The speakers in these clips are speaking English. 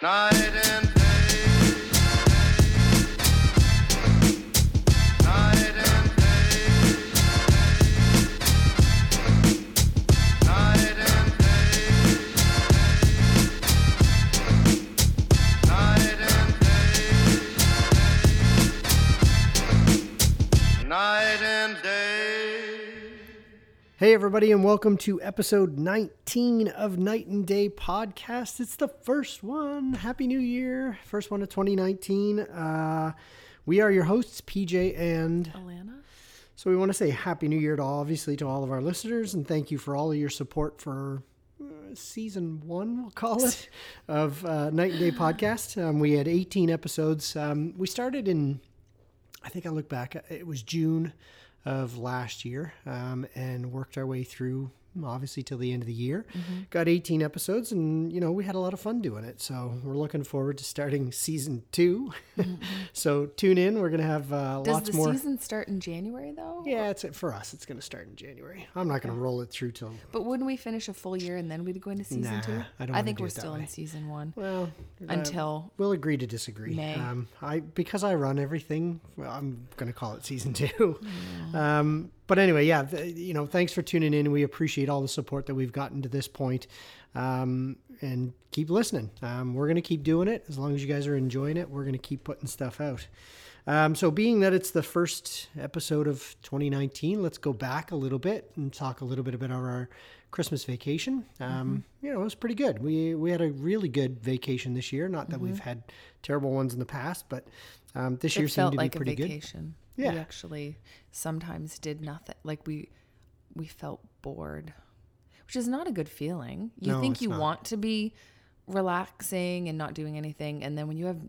night and Hey, everybody, and welcome to episode 19 of Night and Day Podcast. It's the first one. Happy New Year. First one of 2019. Uh, we are your hosts, PJ and. Alana? So we want to say Happy New Year to all, obviously, to all of our listeners, and thank you for all of your support for uh, season one, we'll call it, of uh, Night and Day Podcast. Um, we had 18 episodes. Um, we started in, I think I look back, it was June of last year, um, and worked our way through. Obviously, till the end of the year, got 18 episodes, and you know we had a lot of fun doing it. So we're looking forward to starting season 2 so tune in. We're gonna have uh, Does lots the more. season start in January though? Yeah, it's for us. It's going to start in January. I'm not going to roll it through till But wouldn't we finish a full year and then we'd go into season Nah, two? I don't I think do we're still way. in season one well uh, until we'll agree to disagree. May. Um, I because I run everything. Well, I'm going to call it season two. Um, but anyway, yeah, th- you know, thanks for tuning in. We appreciate all the support that we've gotten to this point. Um, and keep listening. Um, we're going to keep doing it as long as you guys are enjoying it. We're going to keep putting stuff out. Um, so, being that it's the first episode of 2019, let's go back a little bit and talk a little bit about our Christmas vacation. Um, You know, it was pretty good. We we had a really good vacation this year. Not that we've had terrible ones in the past, but um, this year seemed to like be a pretty good. Yeah. We actually sometimes did nothing. Like we we felt bored. Which is not a good feeling. You No, think you not. want to be relaxing and not doing anything and then when you have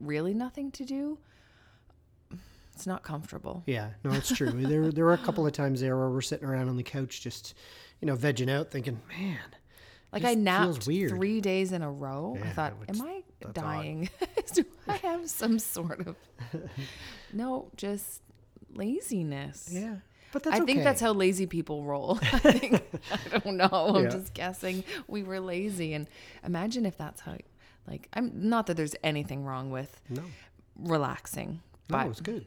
really nothing to do, it's not comfortable. Yeah, no, it's true. there there were a couple of times there where we're sitting around on the couch just, you know, vegging out, thinking, man, Like I napped weird. three days in a row. I thought, am I that's dying? Do I have some sort of no, just laziness. yeah, but that's I think okay. that's how lazy people roll. I think I don't know. I'm Yeah. just guessing. We were lazy, and imagine if that's how. Like, I'm not that there's anything wrong with No, relaxing, no, but it's good.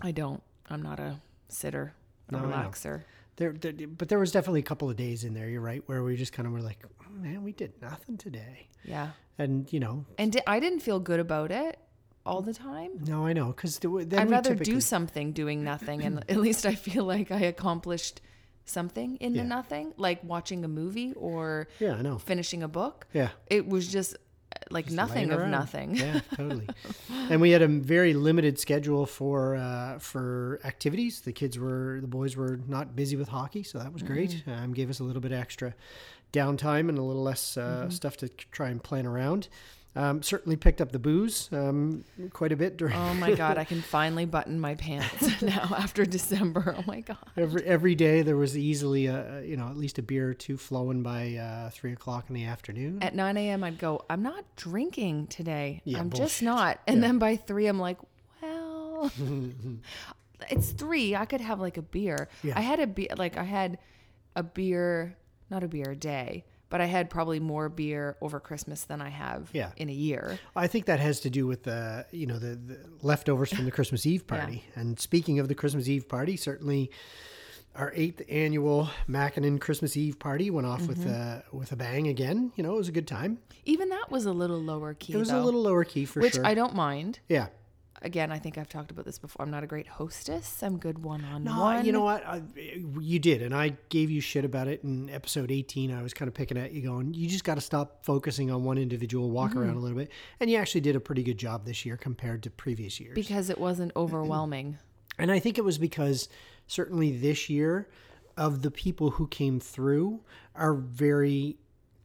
I don't. I'm not a sitter, a No, relaxer. There, there, but there was definitely a couple of days in there. You're right, where we just kind of were like, man, we did nothing today, Yeah, and you know, and di- I didn't feel good about it all the time. no, I know, because I'd rather typically, do something doing nothing, and at least I feel like I accomplished something in Yeah. the nothing, like watching a movie or Yeah, I know. finishing a book. Yeah, It was just uh, like just nothing of around. nothing. Yeah, totally. and we had a very limited schedule for uh, for activities. The kids were the boys were not busy with hockey, so that was great. Mm-hmm. Um, gave us a little bit extra downtime and a little less uh, Mm-hmm. stuff to try and plan around. Um, certainly picked up the booze um, quite a bit during Oh my god, I can finally button my pants now after December. Oh my god. every every day. There was easily a you know at least a beer or two flowing by uh, three o'clock in the afternoon. At 9 a.m., I'd go, I'm not drinking today. Yeah, I'm bullshit. just not. And Yeah. then by three, I'm like, well, it's three. I could have like a beer. Yeah. I had a beer, like, I had a beer, not a beer a day, but I had probably more beer over Christmas than I have Yeah. in a year. I think that has to do with the you know the, the leftovers from the Christmas Eve party. And speaking of the Christmas Eve party, certainly our eighth annual Mackinnon Christmas Eve party went off with mm-hmm. a with a bang again. You know, it was a good time. Even that was a little lower key. It was a little lower key for which sure. I don't mind. yeah. Again, I think I've talked about this before. I'm not a great hostess. I'm good one on No, one. you know what? I, you did, and I gave you shit about it in episode 18. I was kind of picking at you, going, "You just got to stop focusing on one individual, walk Mm-hmm. around a little bit." And you actually did a pretty good job this year compared to previous years. because it wasn't overwhelming. And I think it was because certainly this year, of the people who came through are very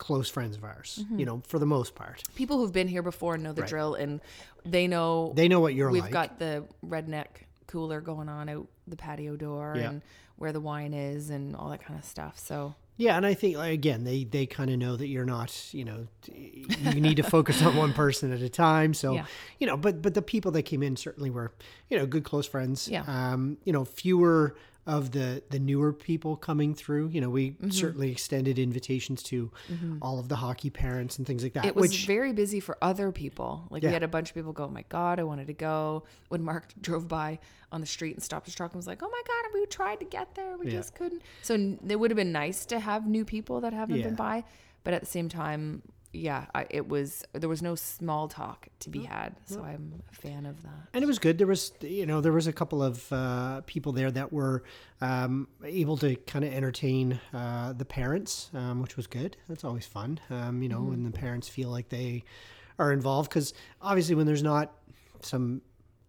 close friends of ours, Mm-hmm. you know, for the most part. People who've been here before know the Right. drill, and they know They know what you're we've like. got the redneck cooler going on out the patio door Yeah. and where the wine is and all that kind of stuff. So Yeah, and I think like, again they they kind of know that you're not you know you need to focus on one person at a time. So Yeah. you know, but but the people that came in certainly were you know good close friends. Yeah. Um, you know, fewer of the the newer people coming through. You know, we Mm-hmm. certainly extended invitations to all of the hockey parents and things like that. it was which very busy for other people. Like we had a bunch of people go, "Oh my god, I wanted to go." When Mark drove by on the street and stopped his truck and was like, "Oh my god, we tried to get there, we Yeah. just couldn't." So it would have been nice to have new people that haven't Yeah. been by, but at the same time, yeah, I, it was there was no small talk to be had. So I'm a fan of that. and it was good. There was, you know, there was a couple of uh, people there that were um, able to kind of entertain uh, the parents, um, which was good. That's always fun, um, you know, Mm-hmm. when the parents feel like they are involved. Because obviously, when there's not some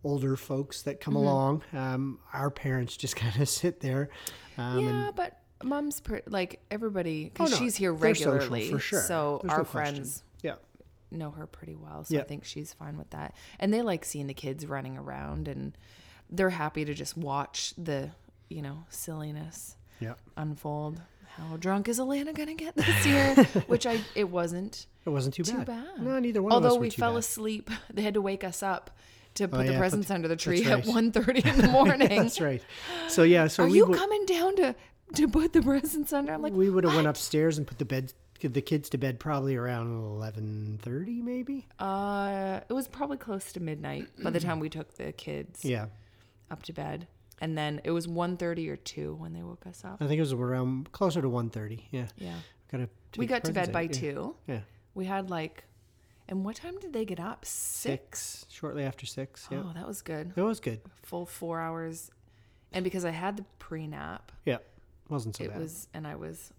older folks that come Mm-hmm. along, um, our parents just kind of sit there. Um, and yeah, but mom's per- like everybody because Oh, no, she's here they're social, regularly, for sure. So There's our no friends yeah, know her pretty well, so I think she's fine with that. And they like seeing the kids running around, and they're happy to just watch the you know silliness yeah. unfold. How drunk is Alana gonna get this year? Which I it wasn't It wasn't too, too bad. bad. No, neither one of us Although we fell bad. asleep, they had to wake us up to oh, put the yeah, put presents the- under the tree right. at 1.30 in the morning. That's right. So yeah, so Are we you coming down to to put the presents under? I'm like, we would have went upstairs and put the bed the kids to bed probably around 11:30 maybe. Uh, it was probably close to midnight by the time we took the kids Yeah. up to bed, and then it was 1.30 or two when they woke us up. I think it was around closer to 1:30. Yeah. Yeah, Got to we got to bed by two. Yeah. We had like, and what time did they get up? Six. Six. Shortly after 6. Yeah. Oh, that was good. It was good. Full four hours, and because I had the pre nap, Yeah. Wasn't so it bad. was, and I was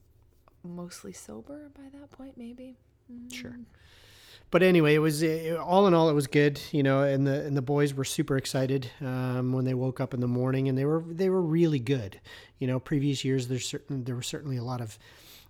mostly sober by that point, maybe. Sure. But anyway, it was uh, all in all, it was good, you know. And the and the boys were super excited um, when they woke up in the morning, and they were they were really good. You know, previous years there's certain there were certainly a lot of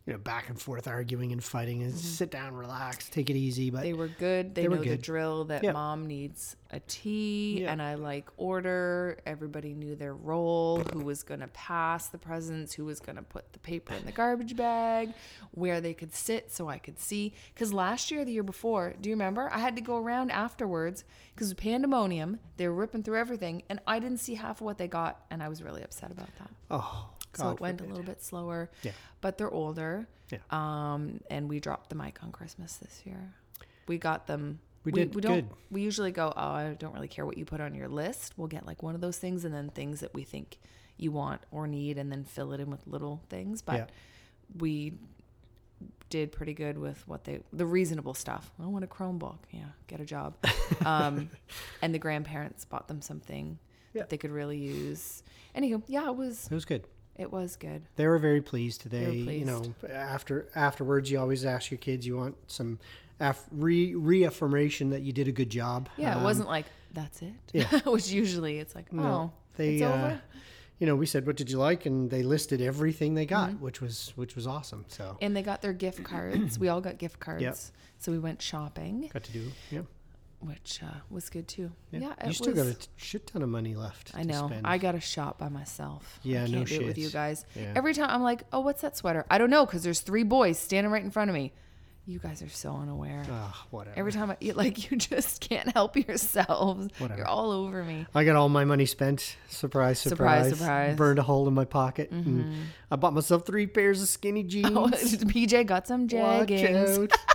you know back and forth arguing and fighting. And sit down, relax, take it easy. But Mm-hmm. They were good. They, They know the drill that Yeah. mom needs a tea Yeah. and I like order. Everybody knew their role, who was going to pass the presents, who was going to put the paper in the garbage bag, where they could sit so I could see. Because last year, the year before, do you remember? I had to go around afterwards because was pandemonium. They were ripping through everything and I didn't see half of what they got. And I was really upset about that. oh, so it went forbid. a little bit slower. Yeah. But they're older. Yeah. Um, and we dropped the mic on Christmas this year. We got them. We did We don't. good. We usually go. Oh, I don't really care what you put on your list. We'll get like one of those things, and then things that we think you want or need, and then fill it in with little things. But Yeah. we did pretty good with what they the reasonable stuff. I want a Chromebook. Yeah, get a job. Um, and the grandparents bought them something Yeah. that they could really use. Anywho, yeah, it was It was good. It was good. They were very pleased. They, were you know, after afterwards, you always ask your kids, you want some af- re- reaffirmation that you did a good job. Yeah, it Um, wasn't like that's it. yeah. Which usually it's like, oh, they it's uh, over. you know we said what did you like and they listed everything they got Mm-hmm. which was which was awesome so And they got their gift cards. we all got gift cards. So we went shopping, got to do yeah which uh, was good too. yeah, Yeah, you still was. got a shit ton of money left I to know. spend. I got to shop by myself. Yeah, I no can't do it with you guys. Yeah. Every time I'm like, oh, what's that sweater? I don't know because there's three boys standing right in front of me. You guys are so unaware. Ah, whatever Every time I you- like, you just can't help yourselves. Whatever. You're all over me. I got all my money spent. Surprise, surprise. Surprise, surprise. Mm-hmm. Burned a hole in my pocket. and I bought myself three pairs of skinny jeans. Oh, PJ got some Watch jeggings. out.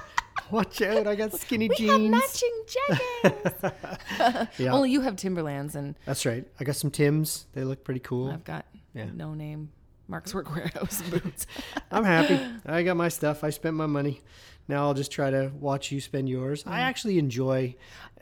Watch out. I got skinny We have jeans. matching jeggings. Yeah. Only you have Timberlands, and That's right. I got some Tims. They look pretty cool. I've got Yeah. no name Mark's Work Wearhouse boots. I'm happy. I got my stuff. I spent my money. Now I'll just try to watch you spend yours. I actually enjoy.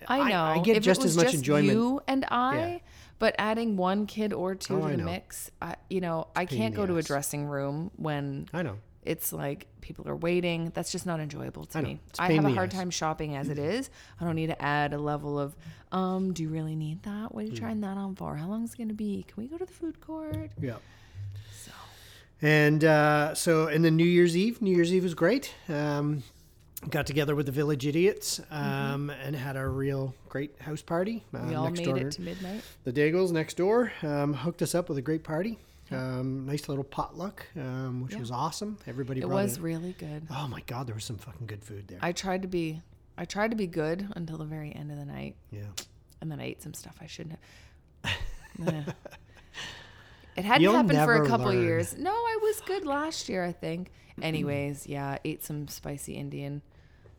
I know. I, get if just it was as much just enjoyment. You and I, Yeah. but adding one kid or two Oh, to the know. mix, I, you know, I can't the go to a dressing room when I know. It's like people are waiting. That's just not enjoyable to I me. I have a hard time shopping as it is. I don't need to add a level of, um, do you really need that? What are you Hmm. trying that on for? How long is it going to be? Can we go to the food court? Yeah. So, And uh, so, and then New Year's Eve. New Year's Eve was great. Um, got together with the Village Idiots um, and had a real great house party. Uh, Mm-hmm. we all made door it to midnight. the Daigles next door um, hooked us up with a great party. Um, nice little potluck, um, which Yeah. was awesome. Everybody It was in- really good. Oh my God, there was some fucking good food there. I tried to be, I tried to be good until the very end of the night. yeah. and then I ate some stuff I shouldn't have. It hadn't You'll happened for a couple years. No, I was good last year, I think. Anyways, yeah, ate some spicy Indian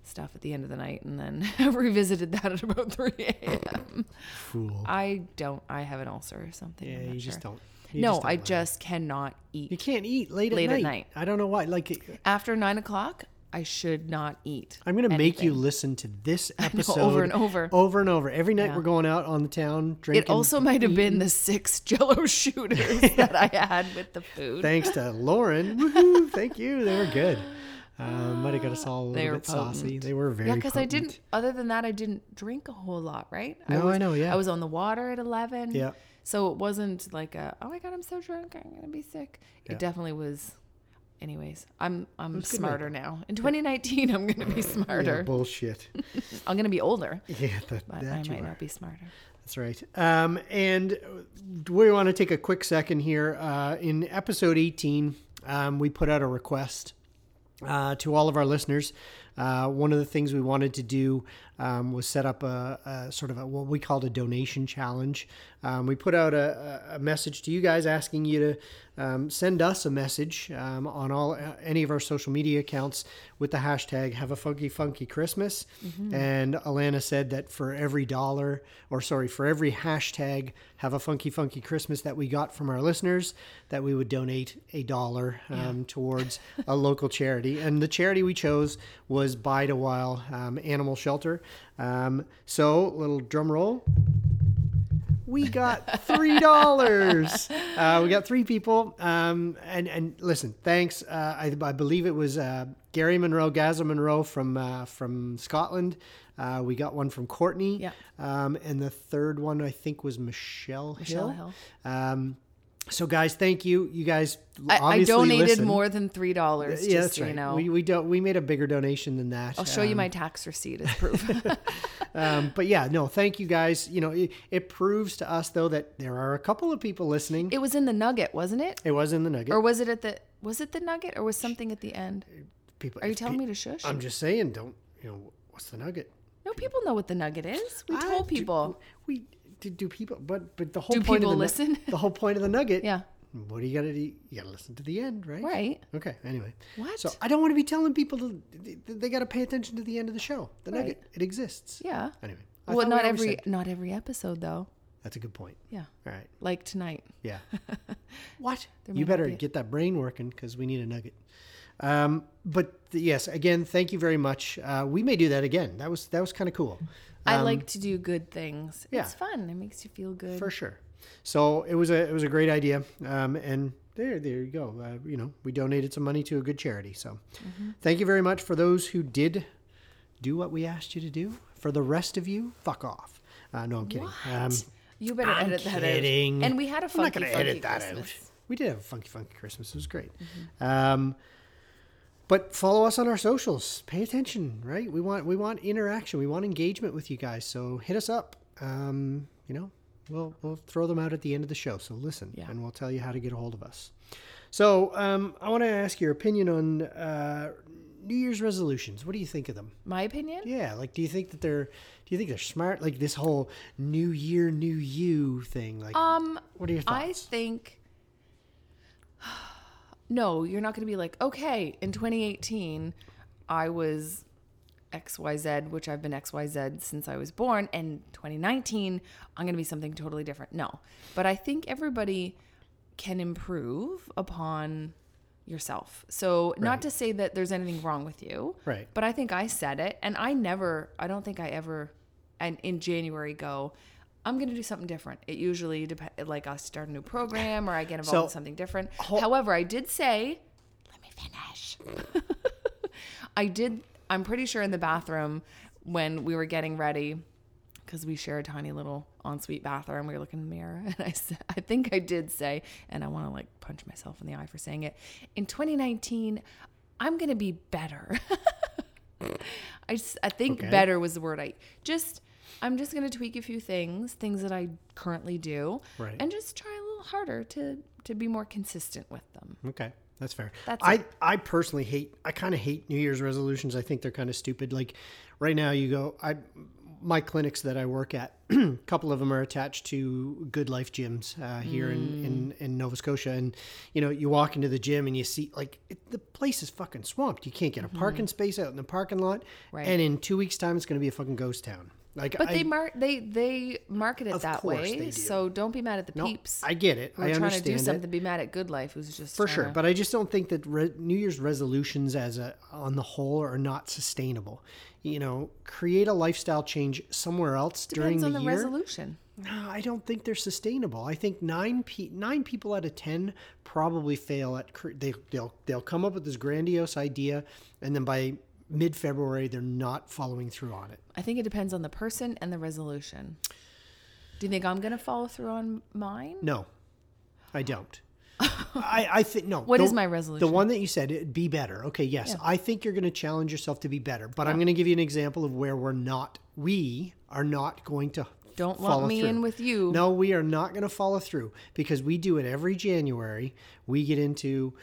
stuff at the end of the night and then revisited that at about 3 a.m. Fool. I don't, I have an ulcer or something. yeah, you just don't. You No, just I just cannot eat. You can't eat late, Late at, at night. night. I don't know why. Like, After nine o'clock, I should not eat. I'm gonna make you listen to this know, episode over and over. over and over. Every night Yeah. we're going out on the town drinking. It also might have been the six Jello shooters that I had with the food. Thanks to Lauren. Woohoo! Thank you. They were good. Uh, might have got us all a little They bit saucy. They were very yeah, because I didn't. Other than that, I didn't drink a whole lot, right? No, I was, know, yeah. I was on the water at eleven. Yeah. So it wasn't like a oh my god, I'm so drunk, I'm gonna be sick. Yeah. It definitely was. Anyways, I'm I'm good smarter now. In 2019, I'm gonna be Yeah, smarter. bullshit. I'm gonna be older, Yeah, that, but that I might are. not be smarter. That's right. Um, and we want to take a quick second here. Uh, in episode 18, um, we put out a request uh, to all of our listeners. Uh, one of the things we wanted to do um, was set up a, a sort of a, what we called a donation challenge. Um, we put out a, a message to you guys asking you to um, send us a message um, on all uh, any of our social media accounts with the hashtag Have a Funky Funky Christmas. And Alana said that for every dollar, or sorry, for every hashtag Have a Funky Funky Christmas that we got from our listeners, that we would donate a dollar um, towards a local charity. And the charity we chose was Bide a While um, Animal Shelter. Um, so, little drum roll. We got three dollars. uh, we got three people. Um, and and listen, thanks. Uh, I, I believe it was uh, Gary Monroe, Gaza Monroe from uh, from Scotland. Uh, we got one from Courtney. Yeah. Um, and the third one I think was Michelle Hill. Michelle Hill. Um, so guys, thank you. You guys I, I donated listen. more than three dollars. Yeah, just that's so right. you know. We we don't we made a bigger donation than that. I'll show you Um, my tax receipt as proof. um, but yeah, no, thank you guys. You know, it, it proves to us though that there are a couple of people listening. It, was in the Nugget, wasn't it? It was in the Nugget. Or was it at the? Was it the Nugget, or was something at the end? people, Are you telling pe- me to shush? I'm just saying, don't you know what's the Nugget? no, people know what the Nugget is. We I told do- people. we do, do people, but but the whole Do point people of the listen? the whole point of the Nugget. Yeah. What do you gotta do? You gotta listen to the end, right? Right. Okay. Anyway. What? So I don't want to be telling people to they, they got to pay attention to the end of the show. The Right. Nugget, it exists. Yeah. Anyway. I Well, thought we not every said- not every episode though. That's a good point. Yeah. All right. Like tonight. Yeah. what? You better be get that brain working because we need a nugget. Um, but yes, again, thank you very much. Uh, we may do that again. That was that was kind of cool. I Um, like to do good things. yeah. It's fun. It makes you feel good. for sure. So it was a it was a great idea. Um, and there there you go. Uh, you know, we donated some money to a good charity. So Mm-hmm. thank you very much for those who did do what we asked you to do. For the rest of you, fuck off. Uh, no, I'm kidding. Um, You better I'm edit that kidding. out. And we had a I'm funky, not gonna funky edit that Christmas. out. We did have a funky, funky Christmas. It was great. Mm-hmm. Um, but follow us on our socials. Pay attention, right? We want we want interaction. We want engagement with you guys. So hit us up. Um, you know, we'll we'll throw them out at the end of the show. So listen, Yeah. and we'll tell you how to get a hold of us. So um, I want to ask your opinion on uh, New Year's resolutions. What do you think of them? My opinion? Yeah, like do you think that they're do you think they're smart? Like this whole New Year, New You thing. Like, Um, what are your thoughts? I think no, you're not going to be like, okay, in 2018, I was XYZ, which I've been XYZ since I was born, and 2019, I'm going to be something totally different. No, but I think everybody can improve upon yourself. So, Right. not to say that there's anything wrong with you, Right. but I think I said it, and I never, I don't think I ever, and in January go, I'm gonna do something different. It usually depends, like I start a new program or I get involved So, in something different. ho- However, I did say, let me finish. I did. I'm pretty sure in the bathroom when we were getting ready, because we share a tiny little ensuite bathroom. We were looking in the mirror, and I said, I think I did say, and I want to like punch myself in the eye for saying it. In 2019, I'm gonna be better. I just, I think Okay. better was the word I just. I'm just gonna tweak a few things, things that I currently do, Right. and just try a little harder to to be more consistent with them. Okay, that's fair. That's I it. I personally hate. I kind of hate New Year's resolutions. I think they're kind of stupid. Like right now, you go. I my clinics that I work at, a couple of them are attached to GoodLife gyms uh, here in, in, in Nova Scotia. And, you know, you walk into the gym and you see, like, it, the place is fucking swamped. You can't get a parking space out in the parking lot. Right. And in two weeks' time, it's going to be a fucking ghost town. Like, But I, they mar- they they market it that way, do. so don't be mad at the no, peeps. I get it. who I are trying to do it. something. Be mad at GoodLife, who's just For sure, to- but I just don't think that re- New Year's resolutions, as a on the whole, are not sustainable. You know, create a lifestyle change somewhere else during the, on the year. resolution. No, I don't think they're sustainable. I think nine pe- nine people out of ten probably fail at cre- they they'll they'll come up with this grandiose idea, and then by mid February they're not following through on it. I think it depends on the person and the resolution. Do you think I'm going to follow through on mine? No, I don't. I, I think no. What the, is my resolution? The one that you said, it, be better. Okay, yes, I think you're going to challenge yourself to be better. But I'm going to give you an example of where we're not. We are not going to. Don't lump me through. in with you. No, we are not going to follow through because we do it every January. We get into,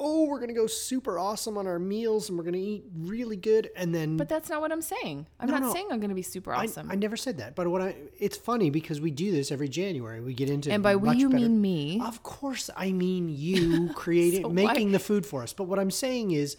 oh, we're going to go super awesome on our meals and we're going to eat really good, and then But that's not what I'm saying. I'm No, not no. saying I'm going to be super awesome. I never said that, but what I it's funny because we do this every January. We get into and by we you better- mean me. Of course, I mean you creating So why- making the food for us. But what I'm saying is,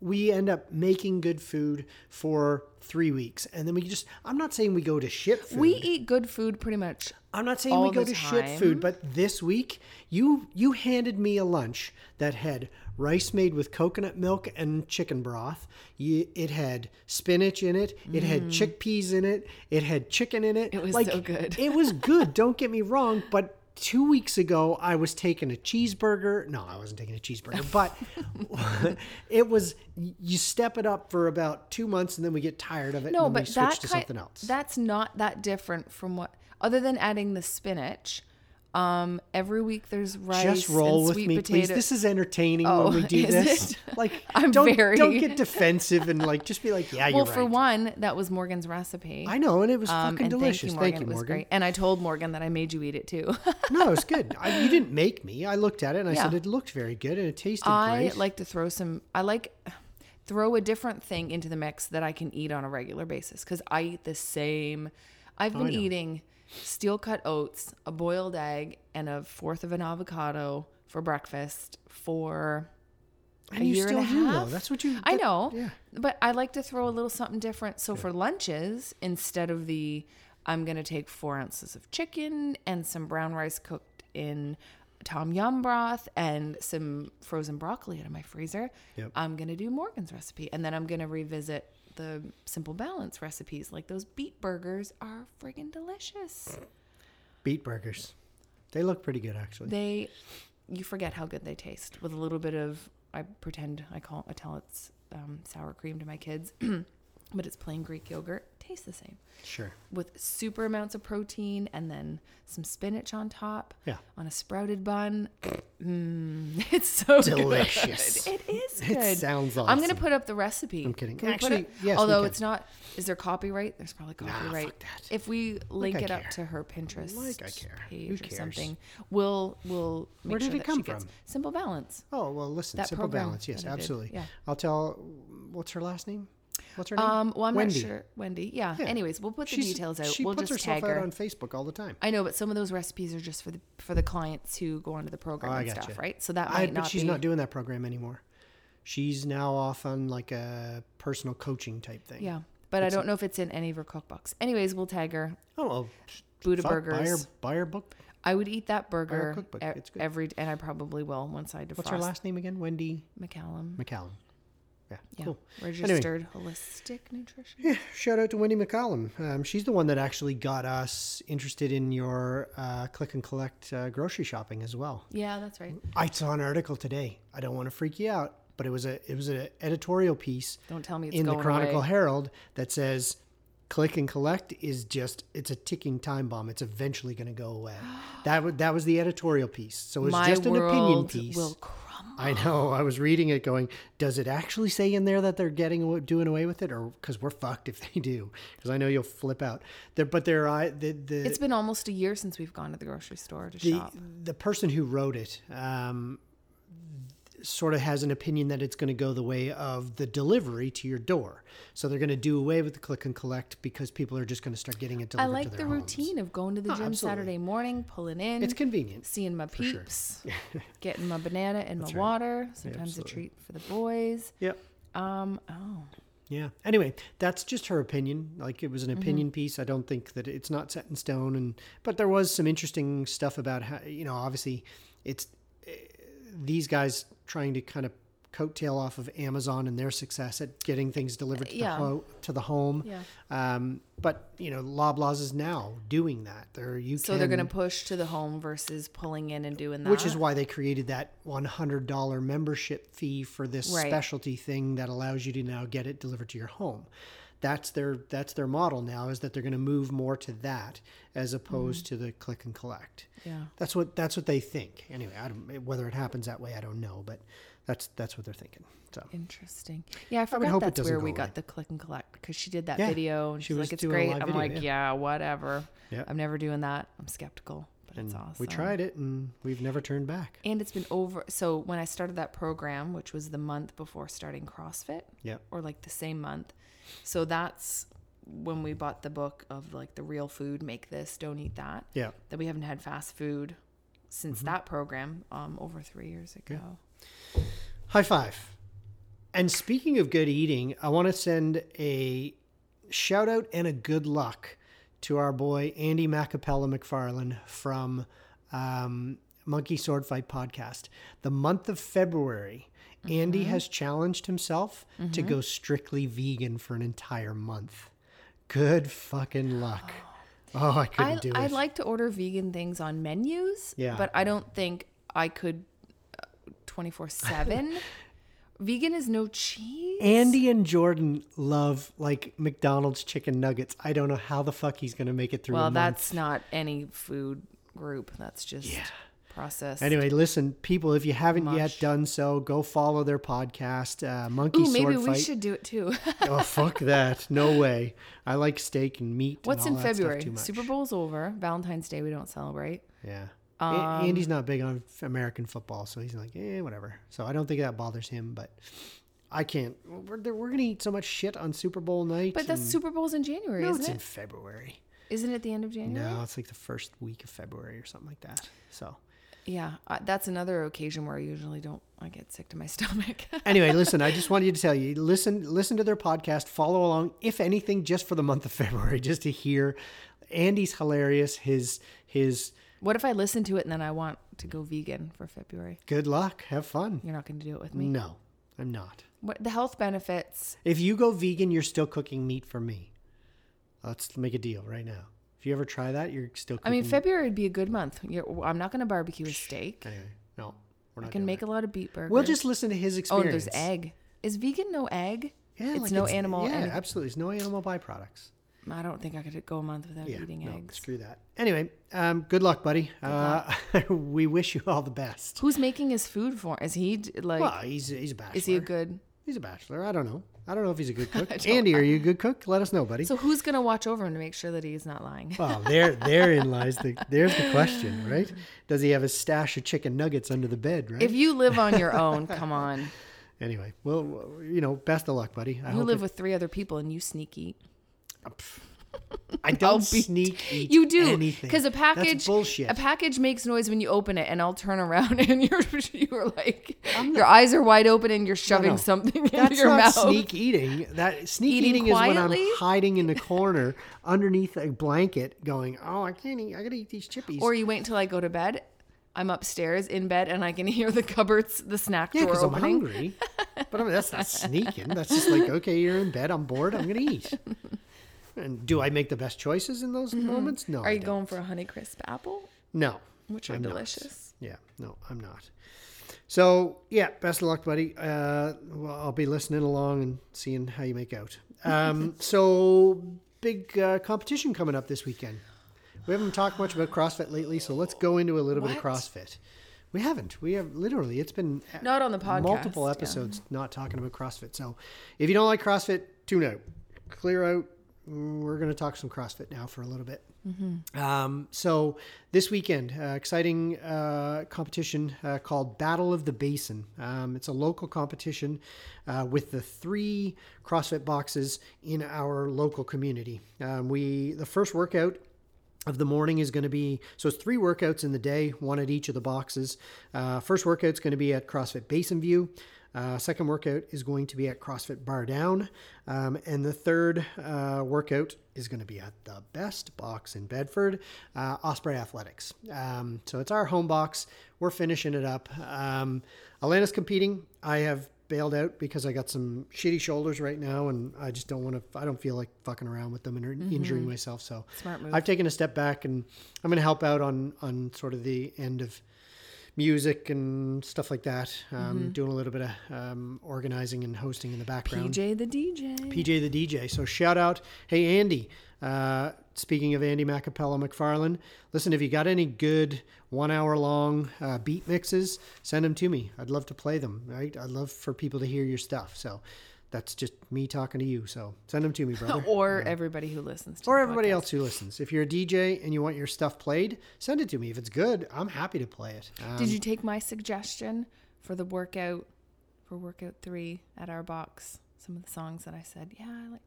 we end up making good food for three weeks, and then we just. I'm not saying we go to shit food. We eat good food pretty much. I'm not saying we go to shit food, but this week you you handed me a lunch that had rice made with coconut milk and chicken broth. You, it had spinach in it. It had chickpeas in it. It had chicken in it. Mm. It was like, so good. it was good. Don't get me wrong, but. Two weeks ago, I was taking a cheeseburger. No, I wasn't taking a cheeseburger, but it was. You step it up for about two months, and then we get tired of it. No, and then but we switch that to kind, something else. that's not that different from what other than adding the spinach. Um, every week there's rice Just roll and with sweet me, potato. please. This is entertaining Oh, when we do is this. it? Like, I'm don't very- don't get defensive and like just be like, yeah, well, you're for one, that was Morgan's recipe. I know, and it was Um, fucking delicious. Thank you, Morgan. Thank you, it was great. And I told Morgan that I made you eat it too. No, it was good. I, you didn't make me. I looked at it and I said it looked very good and it tasted great. I great. like to throw some. I like throw a different thing into the mix that I can eat on a regular basis because I eat the same. I've been know. eating steel cut oats, a boiled egg, and a fourth of an avocado for breakfast for and a you year still and a do half. though. That's what you. I know, Yeah. but I like to throw a little something different. So for lunches, instead of the, I'm gonna take four ounces of chicken and some brown rice cooked in tom yum broth and some frozen broccoli out of my freezer. Yep. I'm gonna do Morgan's recipe, and then I'm gonna revisit the simple balance recipes. Like those beet burgers are friggin' delicious. Beet burgers. They look pretty good actually. They, you forget how good they taste with a little bit of. I pretend I call I tell it's um, sour cream to my kids, but it's plain Greek yogurt. Tastes the same sure. with super amounts of protein and then some spinach on top. Yeah. On a sprouted bun. Mm, it's so good. Delicious. It is It sounds sounds I'm gonna put up the recipe. I'm kidding. Can Actually, it- yes, Although it's not. Is there copyright? There's probably copyright. fuck that. If we link I it up to her Pinterest Like I care. Who page or something, we'll we'll make Where did sure it that come from? Simple Balance. Oh well, listen. That Simple balance. Yes, did, absolutely. yeah. I'll tell. What's her last name? What's her name? Um, well, I'm Wendy. not sure. Wendy. Yeah. Yeah. Anyways, we'll put the She's- details out. She we'll puts just herself tag out her. on Facebook all the time. I know, but some of those recipes are just for the for the clients who go onto the program Oh, and gotcha. stuff, right? So that I, might but she's be. not doing that program anymore. She's now off on like a personal coaching type thing. yeah, but I don't know if it's in any of her cookbooks. Anyways, we'll tag her. Oh, well, Buddha fuck, Buy her, burgers. buy her book. I would eat that burger It's every, and I probably will once I defrost. What's her last name again? Wendy McCallum. McCallum. Yeah, Yeah, cool. registered holistic nutrition. Yeah, shout out to Wendy McCallum. Um, she's the one that actually got us interested in your uh, click and collect uh, grocery shopping as well. Yeah, that's right. I saw an article today. I don't want to freak you out, but it was a it was an editorial piece Don't tell me it's in the Chronicle away. Herald that says click and collect is just it's a ticking time bomb. It's eventually going to go away. that was that was the editorial piece. So it's My just an opinion piece. will. I know. I was reading it, going, does it actually say in there that they're getting doing away with it, or because we're fucked if they do? Because I know you'll flip out. There, but there, I the the It's been almost a year since we've gone to the grocery store to the, shop. the person who wrote it um, sort of has an opinion that it's going to go the way of the delivery to your door. So they're going to do away with the click and collect because people are just going to start getting it I delivered to like the homes. routine of going to the Oh, gym absolutely. Saturday morning, pulling in, It's convenient. seeing my sure. peeps, getting my banana and my right. water. Sometimes a treat for the boys. Yep. Um. Oh. Yeah. Anyway, that's just her opinion. Like it was Mm-hmm. an opinion piece. I don't think that it's not set in stone. And but there was some interesting stuff about how you know obviously it's these guys trying to kind of coattail off of Amazon and their success at getting things delivered to Yeah. the ho- to the home. Yeah. Um, but you know, Loblaws is now doing that. They're you So they're gonna push to the home versus pulling in and doing that. which is why they created that $100 membership fee for this Right. specialty thing that allows you to now get it delivered to your home that's their that's their model now is that they're going to move more to that as opposed mm. to the click and collect Yeah. that's what that's what they think anyway I don't, whether it happens that way i don't know but that's that's what they're thinking so Interesting. Yeah, I forgot hope that's where we away. got the click and collect because she did that Yeah, video and she she's was like, "It's great." I'm video, like, yeah. "Yeah, whatever." Yeah. I'm never doing that. I'm skeptical, but and it's awesome. we tried it and we've never turned back and it's been over. So when I started that program, which was the month before starting CrossFit, yeah or like the same month, so that's when we bought the book of like the real food, make this, don't eat that. yeah That we haven't had fast food since Mm-hmm. that program, um, over three years ago. High five. And speaking of good eating, I want to send a shout out and a good luck to our boy Andy Macapella McFarlane from um, Monkey Sword Fight podcast. The month of February, Andy mm-hmm. has challenged himself to mm-hmm. go strictly vegan for an entire month. Good fucking luck. Oh, oh I couldn't I, do it. I'd like to order vegan things on menus, Yeah. but I don't think I could uh, twenty four seven. Vegan is no cheese. Andy and Jordan love like McDonald's chicken nuggets. I don't know how the fuck he's gonna make it through. a well, that's not any food group. That's just processed. Anyway, listen, people, if you haven't yet done so, go follow their podcast, uh, Monkey Ooh, Sword maybe we should do it too. oh, fuck that. No way. I like steak and meat. What's and in all that stuff February? Super Bowl's over. Valentine's Day we don't celebrate. Yeah. Um, Andy's not big on American football, so he's like, eh, whatever. So I don't think that bothers him, but I can't. We're, we're going to eat so much shit on Super Bowl night. But that's Super Bowl's in January, No, it's it? in February. Isn't it the end of January? No, it's like the first week of February or something like that. So. Yeah, uh, that's another occasion where I usually don't. I get sick to my stomach. anyway, listen, I just wanted to tell you, listen, listen to their podcast, follow along, if anything, just for the month of February, just to hear. Andy's hilarious. His his what if I listen to it and then I want to go vegan for February? good luck, have fun. You're not going to do it with me. No, I'm not. What the health benefits? If you go vegan, you're still cooking meat for me. Let's make a deal right now. If you ever try that, you're still. I mean, February would be a good month. You're, I'm not going to barbecue a steak. Anyway, no, we're not. I can make that. a lot of beet burgers. We'll just listen to his oh, experience. Oh, there's egg. Is vegan no egg? Yeah, it's like no animal. Yeah, any- absolutely. It's no animal byproducts. I don't think I could go a month without Yeah, eating no, eggs. screw that. Anyway, um, good luck, buddy. uh, we wish you all the best. Who's making his food for? Is he like? Well, he's he's a bachelor. is he a good? He's a bachelor. I don't know. I don't know if he's a good cook. Andy, are you a good cook? Let us know, buddy. So who's gonna watch over him to make sure that he's not lying? well, there, therein lies the. There's the question, right? Does he have a stash of chicken nuggets under the bed, right? If you live on your own, come on. anyway, well, you know, best of luck, buddy. I You live it- with three other people and you sneak eat. I don't be- sneak eat You do because a package That's bullshit. A package makes noise when you open it, and I'll turn around and you're you're like your eyes are wide open and you're shoving no. something into your not mouth. sneak eating. That sneak Eating eating, is when? I'm hiding in the corner underneath a blanket, going, "Oh, I can't eat. I gotta eat these chippies." Or you wait until I go to bed. I'm upstairs in bed and I can hear the cupboards, the snack yeah, drawer because I'm opening. hungry. but I mean, that's not sneaking. That's just like, okay, you're in bed. I'm bored. I'm gonna eat. And do I make the best choices in those moments? No. Mm-hmm. Are you going for a honey crisp apple, No. which are I'm not. delicious? Yeah, no, I'm not. So yeah, best of luck, buddy. Uh, well, I'll be listening along and seeing how you make out. Um, so big uh, competition coming up this weekend. We haven't talked much about CrossFit lately, so let's go into a little bit of CrossFit. We haven't. We have literally. It's been Not on the podcast, multiple yeah. episodes not talking about CrossFit. So if you don't like CrossFit, tune out, clear out. We're going to talk some CrossFit now for a little bit. Um, so this weekend, uh, exciting uh, competition uh, called Battle of the Basin. Um, it's a local competition uh, with the three CrossFit boxes in our local community. Um, we the first workout of the morning is going to be so it's three workouts in the day, one at each of the boxes. Uh, first workout's going to be at CrossFit Basin View. Uh, second workout is going to be at CrossFit Bar Down, um, and the third uh, workout is going to be at the best box in Bedford, uh, Osprey Athletics. Um, so it's our home box. We're finishing it up. Um, Alana's competing. I have bailed out because I got some shitty shoulders right now, and I just don't want to. I don't feel like fucking around with them and injuring myself. So Smart move. I've taken a step back, and I'm going to help out on on sort of the end of music and stuff like that. Um, Doing a little bit of um, organizing and hosting in the background. PJ the DJ. PJ the DJ. So shout out, hey Andy. Uh, speaking of Andy Macapella McFarlane, listen, if you got any good one hour long uh, beat mixes, send them to me. I'd love to play them. Right? I'd love for people to hear your stuff. So that's just me talking to you. So send them to me, brother. or everybody who listens to or everybody podcast. else who listens. If you're a DJ and you want your stuff played, send it to me. If it's good, I'm happy to play it. Um, Did you take my suggestion for the workout for workout three at our box? Some of the songs that I said, yeah, I like.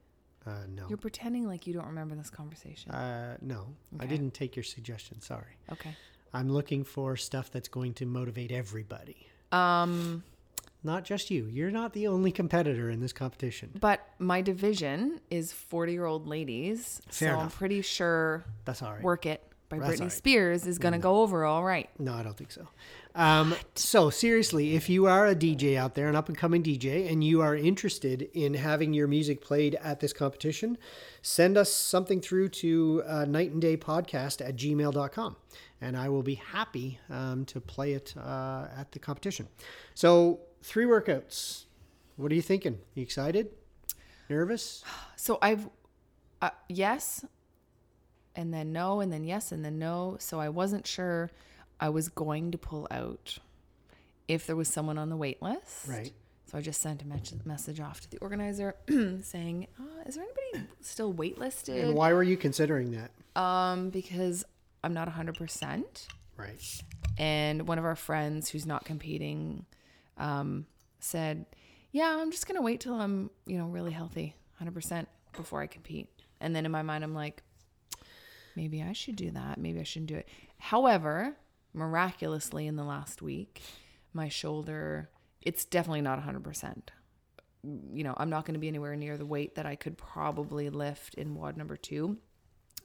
uh, no. You're pretending like you don't remember this conversation. Uh, no, I didn't take your suggestion. Sorry. okay. I'm looking for stuff that's going to motivate everybody. Um, Not just you. You're not the only competitor in this competition. but my division is 40 year old ladies, Fair so I'm pretty sure That's all right. "Work It" by That's Britney right. Spears is gonna go over all right. No, I don't think so. Um, so seriously, if you are a DJ out there, an up and coming DJ, and you are interested in having your music played at this competition, send us something through to uh, night and day podcast at gmail.com. And I will be happy um, to play it uh, at the competition. So three workouts. What are you thinking? You excited? Nervous? So I've uh, yes, and then no, and then yes, and then no. So I wasn't sure I was going to pull out if there was someone on the wait list. Right. So I just sent a mes- message off to the organizer saying, uh, "Is there anybody still waitlisted?" And why were you considering that? Um, because I'm not 100 percent, Right. and one of our friends who's not competing um, said, "Yeah, I'm just gonna wait till I'm, you know, really healthy, 100 percent before I compete." And then in my mind, I'm like, maybe I should do that. Maybe I shouldn't do it. However, miraculously, in the last week, my shoulder, it's definitely not 100 percent. You know, I'm not going to be anywhere near the weight that I could probably lift in WOD number two.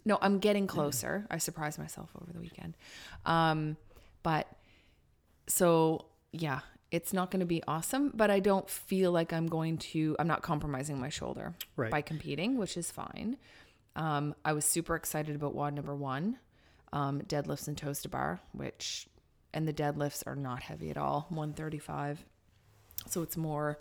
No, I'm getting closer. I surprised myself over the weekend. Um, but so yeah, it's not going to be awesome, but I don't feel like I'm going to, I'm not compromising my shoulder Right. by competing, which is fine. Um, I was super excited about WOD number one, um, deadlifts and toes to bar, which, and the deadlifts are not heavy at all, 135. So it's more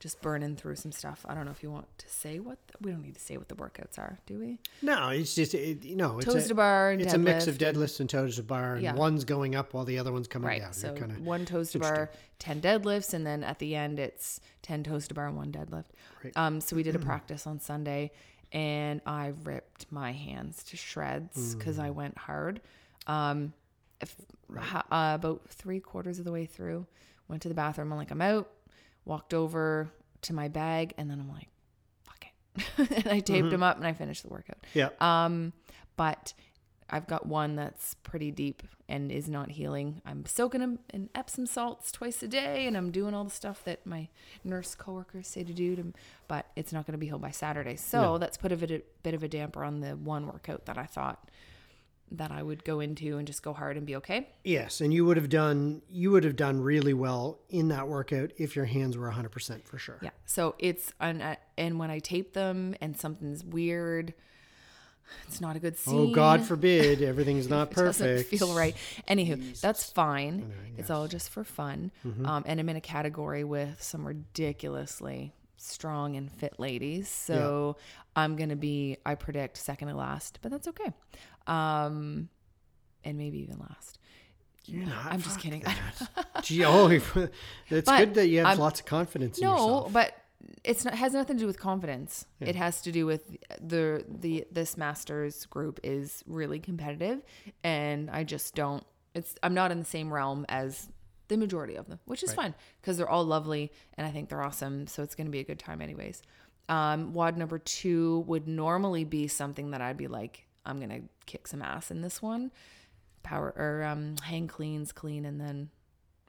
just burning through some stuff. I don't know if you want to say what, the, we don't need to say what the workouts are, do we? No, it's just it, you know, it's Toes a, to bar, It's a mix of deadlift, and- deadlifts and toes to bar, and Yeah. one's going up while the other one's coming Right. down. So one toes to bar, 10 deadlifts, and then at the end it's 10 toes to bar and one deadlift. Right. Um, so we did a practice on Sunday and I ripped my hands to shreds because Mm. I went hard. Um, if, ha- uh, about three quarters of the way through, went to the bathroom. I'm like, I'm out, walked over to my bag, and then I'm like, fuck it. and I taped Mm-hmm. them up and I finished the workout. yeah. Um, but I've got one that's pretty deep and is not healing. I'm soaking them in Epsom salts twice a day, and I'm doing all the stuff that my nurse coworkers say to do. To, but it's not going to be healed by Saturday, so No. that's put a bit, a bit of a damper on the one workout that I thought that I would go into and just go hard and be okay. Yes, and you would have done you would have done really well in that workout if your hands were 100% for sure. Yeah. So it's an, uh, and when I tape them and something's weird, it's not a good scene. Oh God forbid everything's not It doesn't perfect. feel right. Anywho, that's fine. know, It's all just for fun. Um, and I'm in a category with some ridiculously strong and fit ladies. So I'm going to be, I predict, second to last, but that's okay. Um, and maybe even last. You're not, I'm just kidding. Gee, oh, it's good that you have I'm- lots of confidence in No, yourself. but it's not has nothing to do with confidence. It has to do with the the this masters group is really competitive, and I just don't. It's I'm not in the same realm as the majority of them, which is fine because they're all lovely and I think they're awesome. So it's going to be a good time, anyways. Um, WOD number two would normally be something that I'd be like, I'm gonna kick some ass in this one. Power or um, hang cleans, clean, and then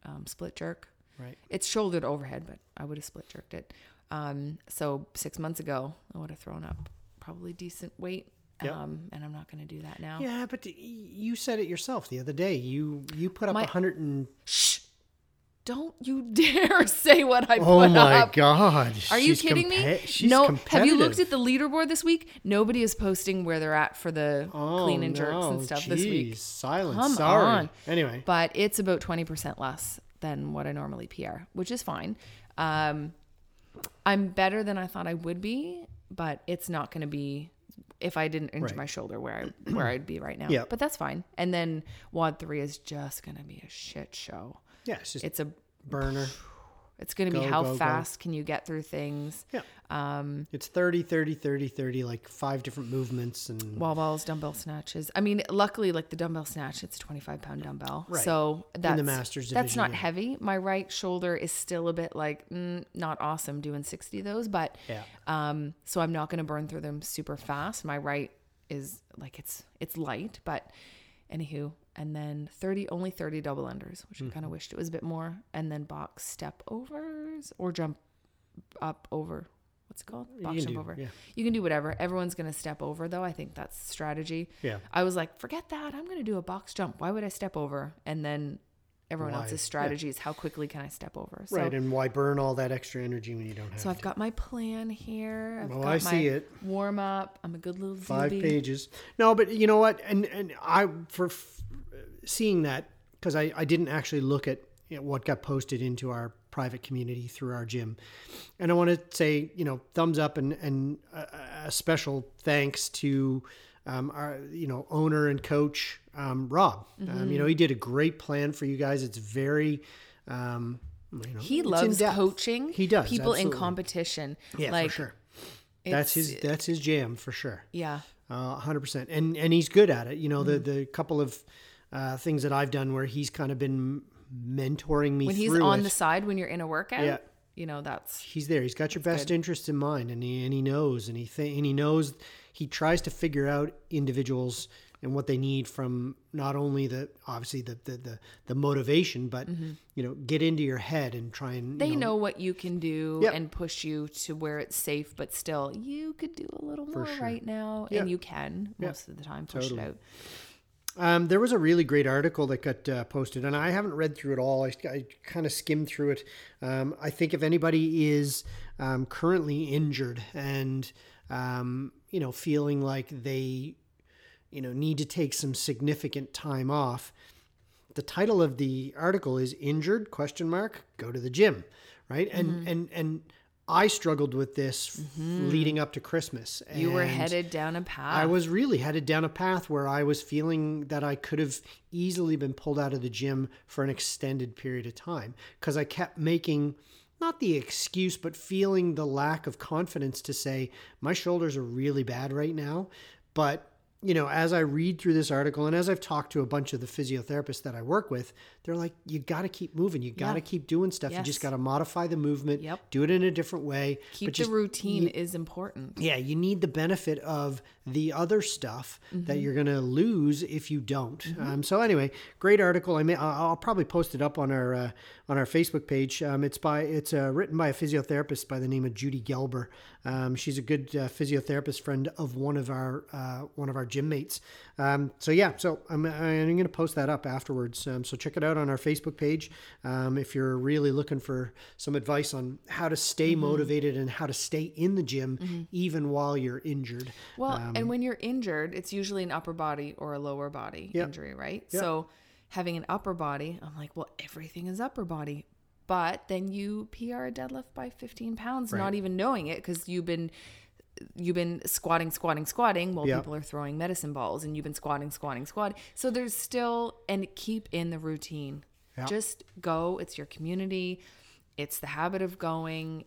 um, split jerk. Right. It's shouldered overhead, but I would have split jerked it. Um, so six months ago, I would have thrown up probably decent weight. Yep. Um, and I'm not going to do that now. Yeah, but you said it yourself the other day. You you put up a My- hundred and Shh! Don't you dare say what I oh put up. Oh my god! Are you She's kidding me? She's no. Have you looked at the leaderboard this week? Nobody is posting where they're at for the oh, clean and jerks no, and stuff this week. jeez, Silence. Come Sorry. on. Anyway, but it's about 20% less than what I normally PR, which is fine. Um, I'm better than I thought I would be, but it's not going to be if I didn't injure Right. my shoulder where I where I'd be right now. Yeah. But that's fine. And then WOD 3 is just going to be a shit show. Yeah, it's just It's a burner. it's going to be how go, go. fast can you get through things? Yeah. Um, It's 30, 30, 30, 30, like five different movements and wall balls, dumbbell snatches. I mean, luckily, like the dumbbell snatch, it's a 25 pound dumbbell. Right. So that's, masters division, that's not yeah. heavy. My right shoulder is still a bit like, mm, not awesome doing 60 of those, but Yeah. um, so I'm not going to burn through them super fast. My right is like, it's, it's light, but anywho, and then 30, only 30 double unders, which I Mm-hmm. kind of wished it was a bit more. And then box step overs or jump up over. What's it called? Box jump do, over. yeah. You can do whatever. Everyone's going to step over, though. I think that's strategy. Yeah. I was like, forget that. I'm going to do a box jump. Why would I step over? And then everyone Why? else's Yeah. strategy is how quickly can I step over? So, right. And why burn all that extra energy when you don't have so I've to? got my plan here. I've got I my see it. warm up. I'm a good little five doobie. pages. No, but you know what? And and I for f- seeing that because I I didn't actually look at you know, what got posted into our private community through our gym, and I want to say you know thumbs up and and a, a special thanks to. Um, our you know owner and coach um, Rob, um, you know he did a great plan for you guys. It's very, um, you know, He loves coaching He does people in competition. Yeah, like, for sure. That's his that's his jam for sure. Yeah. Uh, hundred percent, and and he's good at it. You know, the the couple of uh, things that I've done where he's kind of been mentoring me When he's on it. the side when you're in a workout, Yeah. you know, that's he's there. He's got your best interests in mind, and he and he knows, and he th- and he knows. He tries to figure out individuals and what they need from not only the obviously the the the, the motivation, but you know, get into your head and try and Mm-hmm. they you know, what you can do Yep. and push you to where it's safe, but still you could do a little more sure. right now, Yeah. and you can most of the time push Totally. it out. Um, there was a really great article that got uh, posted, and I haven't read through it all. I, I kind of skimmed through it. Um, I think if anybody is um, currently injured and um, you know feeling like they you know need to take some significant time off, the title of the article is "Injured?" question mark Go to the gym, right? And and and I struggled with this f- leading up to Christmas. You were headed down a path. I was really headed down a path where I was feeling that I could have easily been pulled out of the gym for an extended period of time because I kept making not the excuse, but feeling the lack of confidence to say, my shoulders are really bad right now. But, you know, as I read through this article and as I've talked to a bunch of the physiotherapists that I work with, they're like, you got to keep moving. You got to Yeah. keep doing stuff. You just got to modify the movement, Yep. do it in a different way. Keep but the just routine is important. yeah, you need the benefit of the other stuff that you're going to lose if you don't. Um, so anyway, great article. I may, I'll I'll probably post it up on our uh, on our Facebook page. Um, it's by it's uh, written by a physiotherapist by the name of Judy Gelber. Um, she's a good uh, physiotherapist friend of one of our uh, one of our gym mates. Um, so yeah, so I'm, I'm going to post that up afterwards. Um, so check it out on our Facebook page um, if you're really looking for some advice on how to stay motivated and how to stay in the gym even while you're injured. Well, Um, and when you're injured, it's usually an upper body or a lower body injury, right? So having an upper body, I'm like, well, everything is upper body. But then you PR a deadlift by 15 pounds, not even knowing it because you've been you've been squatting, squatting, squatting while Yep. people are throwing medicine balls, and you've been squatting, squatting, squatting. So there's still and keep in the routine. Yeah. Just go. It's your community. It's the habit of going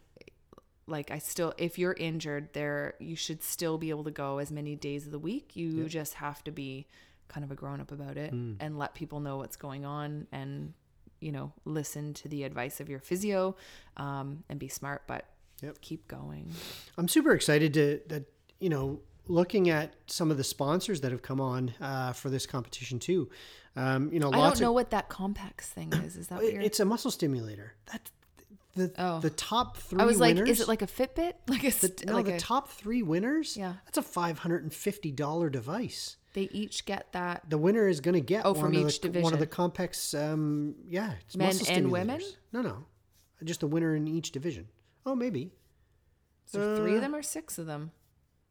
like I still if you're injured there you should still be able to go as many days of the week. You just have to be kind of a grown up about it Hmm. and let people know what's going on and you know listen to the advice of your physio um, and be smart but Yep. keep going. I'm super excited to that you know looking at some of the sponsors that have come on uh, for this competition too. Um, you know, I don't know of what that complex thing is. Is that it- you're it's a muscle stimulator. That the Oh. the top three. I was like, is it like a Fitbit? Like a st- no? like the a, top three winners. Yeah. that's a five hundred and fifty dollar device. they each get that The winner is going to get Oh, one from of each the, one of the. Compex. Um, yeah, it's Men muscle and women? No, no, just the winner in each division. Oh, maybe. So there three Uh, of them or six of them?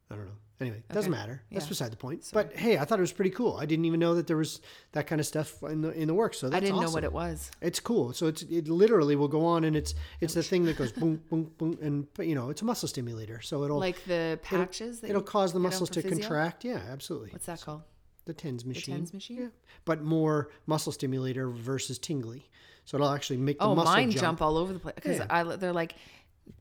I don't know. Anyway, it doesn't matter. That's Yeah. beside the point. But hey, I thought it was pretty cool. I didn't even know that there was that kind of stuff in the in the works. So that's I didn't know what it was. It's cool. So it's it literally will go on and it's it's the thing that goes boom boom boom and you know it's a muscle stimulator. So it'll Like the patches. that it'll you cause the muscles to physio? contract. Yeah, absolutely. What's that called? the tens machine? The TENS machine? Yeah, but more muscle stimulator versus tingly. So it'll actually make the Oh, muscle mine jump. jump. all over the place because Yeah. I they're like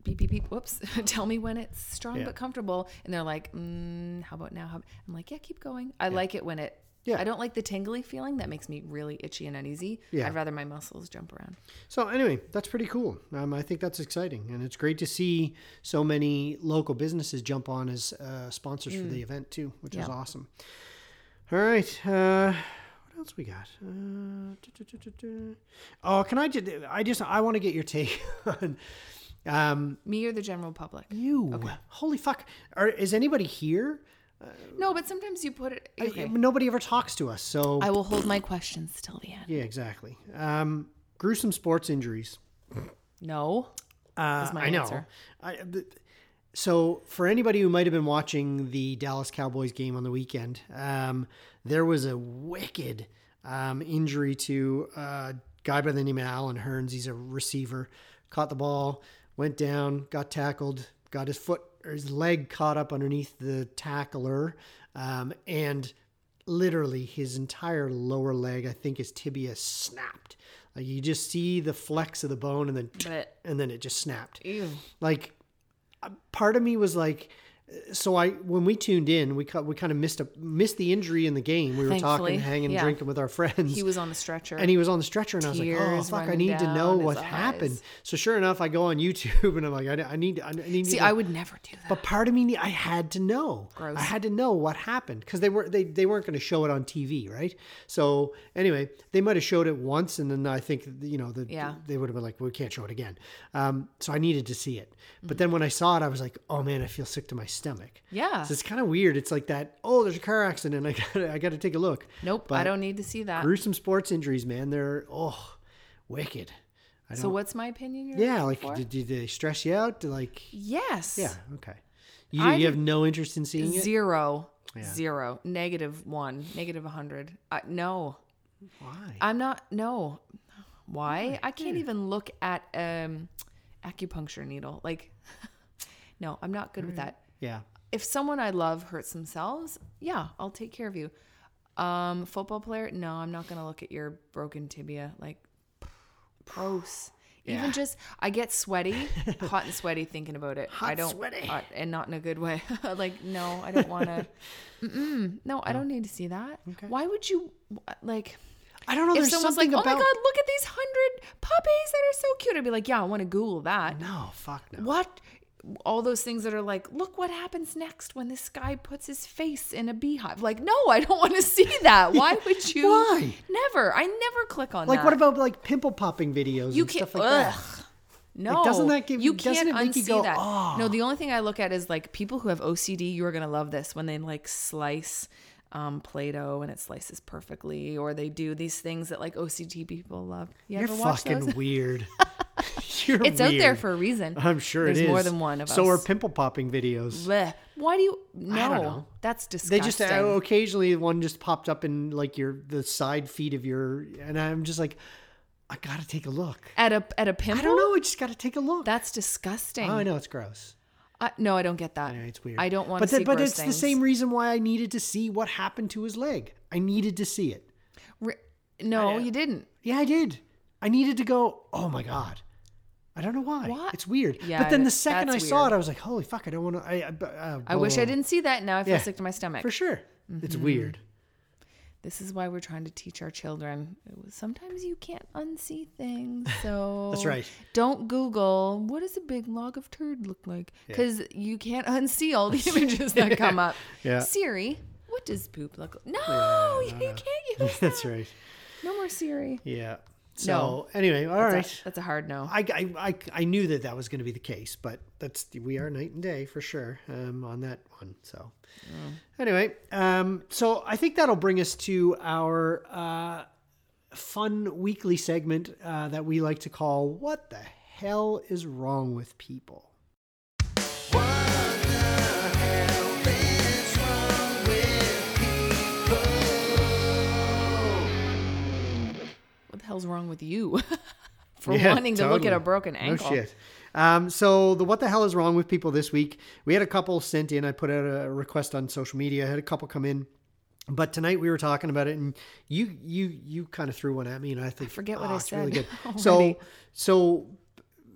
beep beep beep. Whoops! Tell me when it's strong Yeah. but comfortable, and they're like, mm, how about now? How, I'm like, yeah, keep going. I like it when it. Yeah. I don't like the tingly feeling. That makes me really itchy and uneasy. Yeah. I'd rather my muscles jump around. So anyway, that's pretty cool. Um, I think that's exciting, and it's great to see so many local businesses jump on as uh, sponsors for the event too, which is Mm. Awesome. All right, uh, what else we got? Uh. Oh, can I just? I just I want to get your take on um, Me or the general public? you. Holy fuck! Are, is anybody here? No, but sometimes you put it. I- nobody ever talks to us, so I will hold my questions till the end. yeah, exactly. Um, gruesome sports injuries. No. Uh, I know. I, so, for anybody who might have been watching the Dallas Cowboys game on the weekend, um, there was a wicked um, injury to a guy by the name of Allen Hurns. He's a receiver, caught the ball, went down, got tackled, got his foot or his leg caught up underneath the tackler, um, and literally his entire lower leg, I think his tibia snapped. Like you just see the flex of the bone, and then But and then it just snapped ew. like part of me was like so I when we tuned in we cut we kind of missed a missed the injury in the game we were Thankfully, talking hanging yeah. drinking with our friends He was on the stretcher. and he was on the stretcher and I was like oh fuck I need to know what happened so sure enough I go on YouTube and I'm like I, I need I need See, to I would never do that. but part of me, I had to know. Gross. I had to know what happened because they were they, they weren't going to show it on TV, right? So anyway, they might have showed it once, and then I think you know the, Yeah. they would have been like, "We can't show it again." Um, so I needed to see it. Mm-hmm. But then when I saw it, I was like, "Oh man, I feel sick to my stomach." Yeah. So it's kind of weird. It's like that. Oh, there's a car accident. I got I got to take a look. Nope, But I don't need to see that. Gruesome sports injuries, man. They're oh, wicked. I So what's my opinion? Yeah, like did, did they stress you out? Like yes. yeah, okay. You, I you have no interest in seeing it. Zero. Yeah. Zero. Negative one. Negative a hundred. No, Why? I'm not. No. Why? I can't even look at um acupuncture needle. Like, no, I'm not good with that. Yeah. If someone I love hurts themselves, yeah, I'll take care of you. Um, football player, no, I'm not gonna look at your broken tibia. Like, gross. Yeah. Even just, I get sweaty, hot and sweaty thinking about it. I Hot don't, sweaty. uh, and not in a good way. like, no, I don't want to. No, I don't need to see that. Okay. Why would you like? I don't know. if There's someone's something like, "Oh my god, look at these hundred puppies that are so cute," I'd be like, "Yeah, I want to Google that." No, fuck no. What? All those things that are like, look what happens next when this guy puts his face in a beehive. Like, no, I don't want to see that. Why would you? Why? Never. I never click on Like, that. Like, what about like pimple popping videos you and stuff like that? ugh. No, doesn't that give- you can't it make you go, that. "Oh." No, the only thing I look at is like people who have OCD. You are gonna love this when they like slice um, Play-Doh and it slices perfectly, or they do these things that like OCD people love. You You're fucking weird. You're It's out there for a reason. I'm sure There's it is. more than one of us. so are pimple popping videos. Blech. Why do you? No, that's disgusting. They just uh, occasionally one just popped up in like your the side feed of your, and I'm just like, I gotta take a look. at a at a pimple. I don't know. I just gotta take a look. That's disgusting. oh, I know it's gross. I, no, I don't get that. I know it's weird. I don't want but to see the- But it's things. the same reason why I needed to see what happened to his leg. I needed to see it. Re- no, you didn't. Yeah, I did. I needed to go. Oh my god. I don't know why. Why? It's weird. Yeah, but then the second I saw weird. it, I was like, holy fuck, I don't want to. I, I, uh, I wish I didn't see that. Now I feel Yeah. sick to my stomach. For sure. It's Mm-hmm. weird. This is why we're trying to teach our children. Sometimes you can't unsee things. So That's right. Don't Google what does a big log of turd look like because you can't unsee all the images that come up. Yeah. Siri, what does poop look like? No, you can't use that. That's right. No more Siri. Yeah. So anyway, all right. That's, a, that's a hard no. I, I, I, I knew that that was going to be the case, but that's we are night and day for sure um, on that one. So anyway, um, so I think that'll bring us to our uh, fun weekly segment uh, that we like to call "What the hell is wrong with people." The hell's wrong with you for Yeah, wanting to look at a broken ankle? No shit. Um, so the what the hell is wrong with people this week? We had a couple sent in. I put out a request on social media. I had a couple come in, but tonight we were talking about it, and you you you kind of threw one at me, and I think forget what "Ah, I it's really said good. so so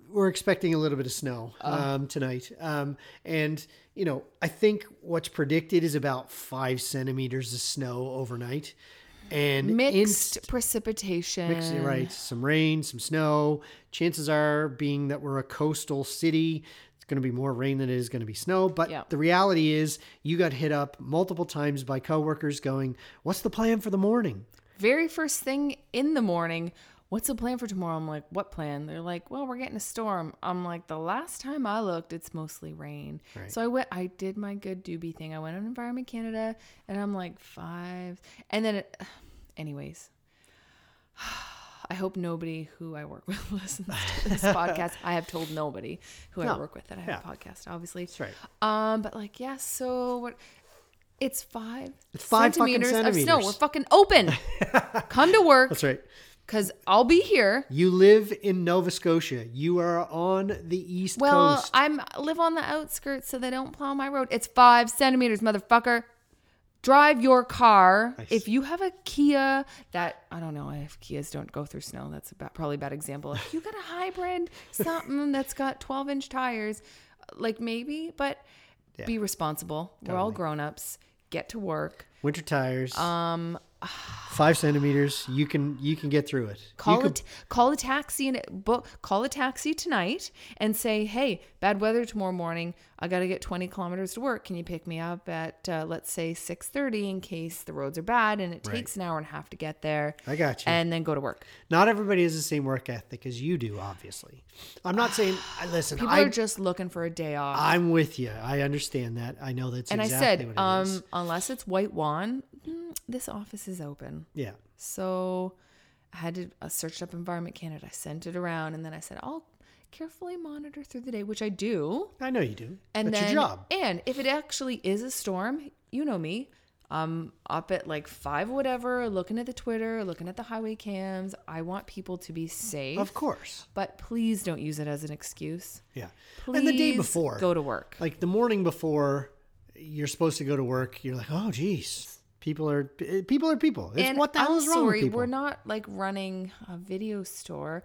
we're expecting a little bit of snow Oh. um, tonight, um, and you know I think what's predicted is about five centimeters of snow overnight, and Mixed inst- precipitation. Mixed, right. Some rain, some snow. Chances are, being that we're a coastal city, it's going to be more rain than it is going to be snow. But the reality is, you got hit up multiple times by coworkers going, What's the plan for the morning? very first thing in the morning, what's the plan for tomorrow? I'm like, what plan? They're like, well, we're getting a storm. I'm like, the last time I looked, it's mostly rain. So I went, I did my good doobie thing. I went on Environment Canada and I'm like, five. And then, it, anyways, I hope nobody who I work with listens to this podcast. I have told nobody who No. I work with that I have Yeah. a podcast, obviously. That's right. Um, but like, yeah, so what? It's five. It's five fucking of snow. We're fucking open. Come to work That's right. Because I'll be here. You live in Nova Scotia. You are on the East Well, Coast. Well, I'm live on the outskirts, so they don't plow my road. It's five centimeters, motherfucker. Drive your car. If you have a Kia that I don't know if Kias don't go through snow, that's about, probably a bad example. If you got a hybrid, something that's got 12 inch tires, like maybe, but be responsible. We're all grown ups. Get to work. Winter tires. Um, five centimeters. You can you can get through it. You Call could- it. Call a taxi and book. Call a taxi tonight and say, "Hey, bad weather tomorrow morning. I got to get 20 kilometers to work. Can you pick me up at uh, let's say 6:30 in case the roads are bad and it takes an hour and a half to get there." I got you. And then go to work. Not everybody has the same work ethic as you do. Obviously, I'm not saying. I listen. People I, are just looking for a day off. I'm with you. I understand that. I know that's and exactly I said, what it is. um, unless it's White mm, this office is open. yeah. So I had to I searched up Environment Canada. I sent it around, and then I said, "I'll carefully monitor through the day," which I do. I know you do. And That's then, your job. And if it actually is a storm, you know me. I'm up at like five, whatever, looking at the Twitter, looking at the highway cams. I want people to be safe. Of course. But please don't use it as an excuse. Yeah. Please and the day before, go to work. like the morning before, you're supposed to go to work. You're like, oh, geez, people are people are people. It's and what the hell I'm is wrong sorry, with people? we're not like running a video store.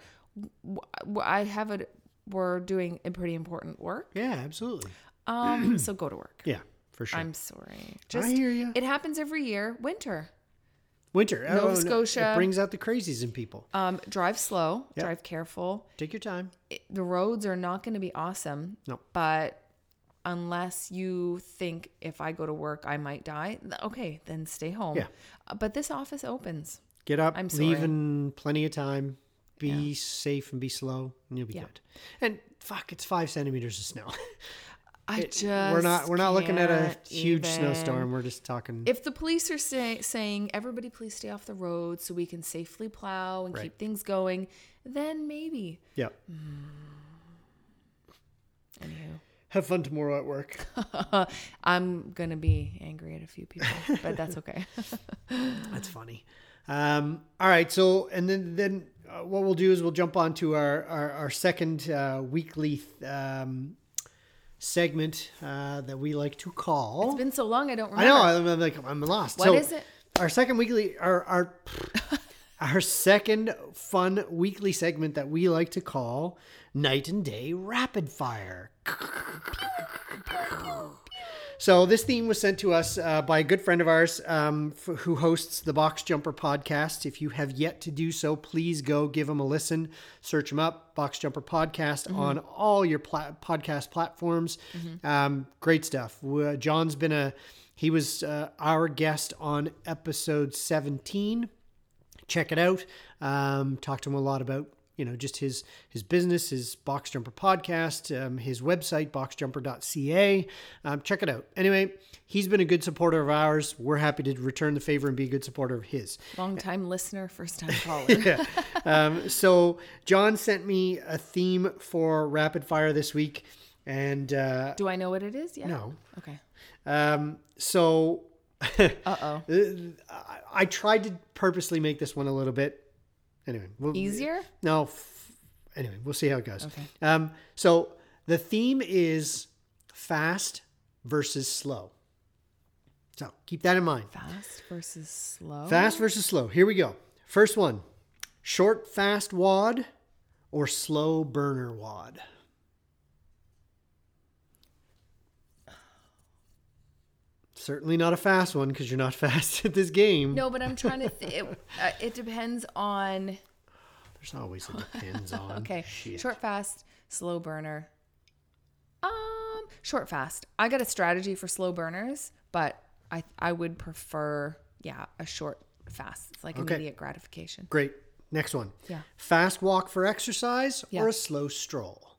I have a. We're doing a pretty important work. yeah, absolutely. Um, so go to work. Yeah, for sure. I'm sorry. Just hear ya. It happens every year. Winter. Winter. Nova oh, no, Scotia. It brings out the crazies in people. Um, drive slow. Yep. Drive careful. Take your time. it- the roads are not going to be awesome. No. But unless you think if I go to work I might die, okay, then stay home. Yeah. Uh, But this office opens. Get up, I'm leave in plenty of time. Be safe and be slow, and you'll be Yeah. good. And fuck, it's five centimeters of snow. I It- just we're not we're not looking at a huge even. snowstorm. We're just talking. If the police are say, saying everybody please stay off the road so we can safely plow and Right. keep things going, then maybe. yeah. Anywho. Have fun tomorrow at work. I'm gonna be angry at a few people, but that's okay. That's funny. Um, all right. So, and then then uh, what we'll do is we'll jump on to our our, our second uh, weekly um, segment uh, that we like to call. it's been so long I don't I remember. know. I'm, I'm like I'm lost. What so is it? Our second weekly our our our second fun weekly segment that we like to call Night and Day Rapid Fire. So this theme was sent to us uh, by a good friend of ours um, f- who hosts the Box Jumper podcast. If you have yet to do so, please go give him a listen. Search him up, Box Jumper Podcast, on all your pla- podcast platforms. Um, great stuff. Uh, John's been a he was uh, our guest on episode 17 check it out. Um, talk to him a lot about you know just his his business, his Box Jumper podcast, um, his website boxjumper.ca. Um, check it out. Anyway, he's been a good supporter of ours. We're happy to return the favor and be a good supporter of his. Long time listener, first time caller. Yeah. um, so John sent me a theme for rapid fire this week, and uh, Do I know what it is? Yeah. no. Okay. Um, so Uh oh. I, I tried to purposely make this one a little bit anyway we'll- Easier? No. F- anyway, we'll see how it goes. Okay. Um, so the theme is fast versus slow. So keep that in mind. Fast versus slow. Fast versus slow. Here we go. First one short, fast WOD or slow burner WOD? Certainly not a fast one because you're not fast at this game. No, but I'm trying to. Th- it, uh, it depends on. There's always a depends on. Okay. Shit. Short, fast, slow burner. Um, short, fast. I got a strategy for slow burners, but I I would prefer yeah a short, fast. It's like Okay. immediate gratification. Great. Next one. Yeah. Fast walk for exercise Yeah. or a slow stroll?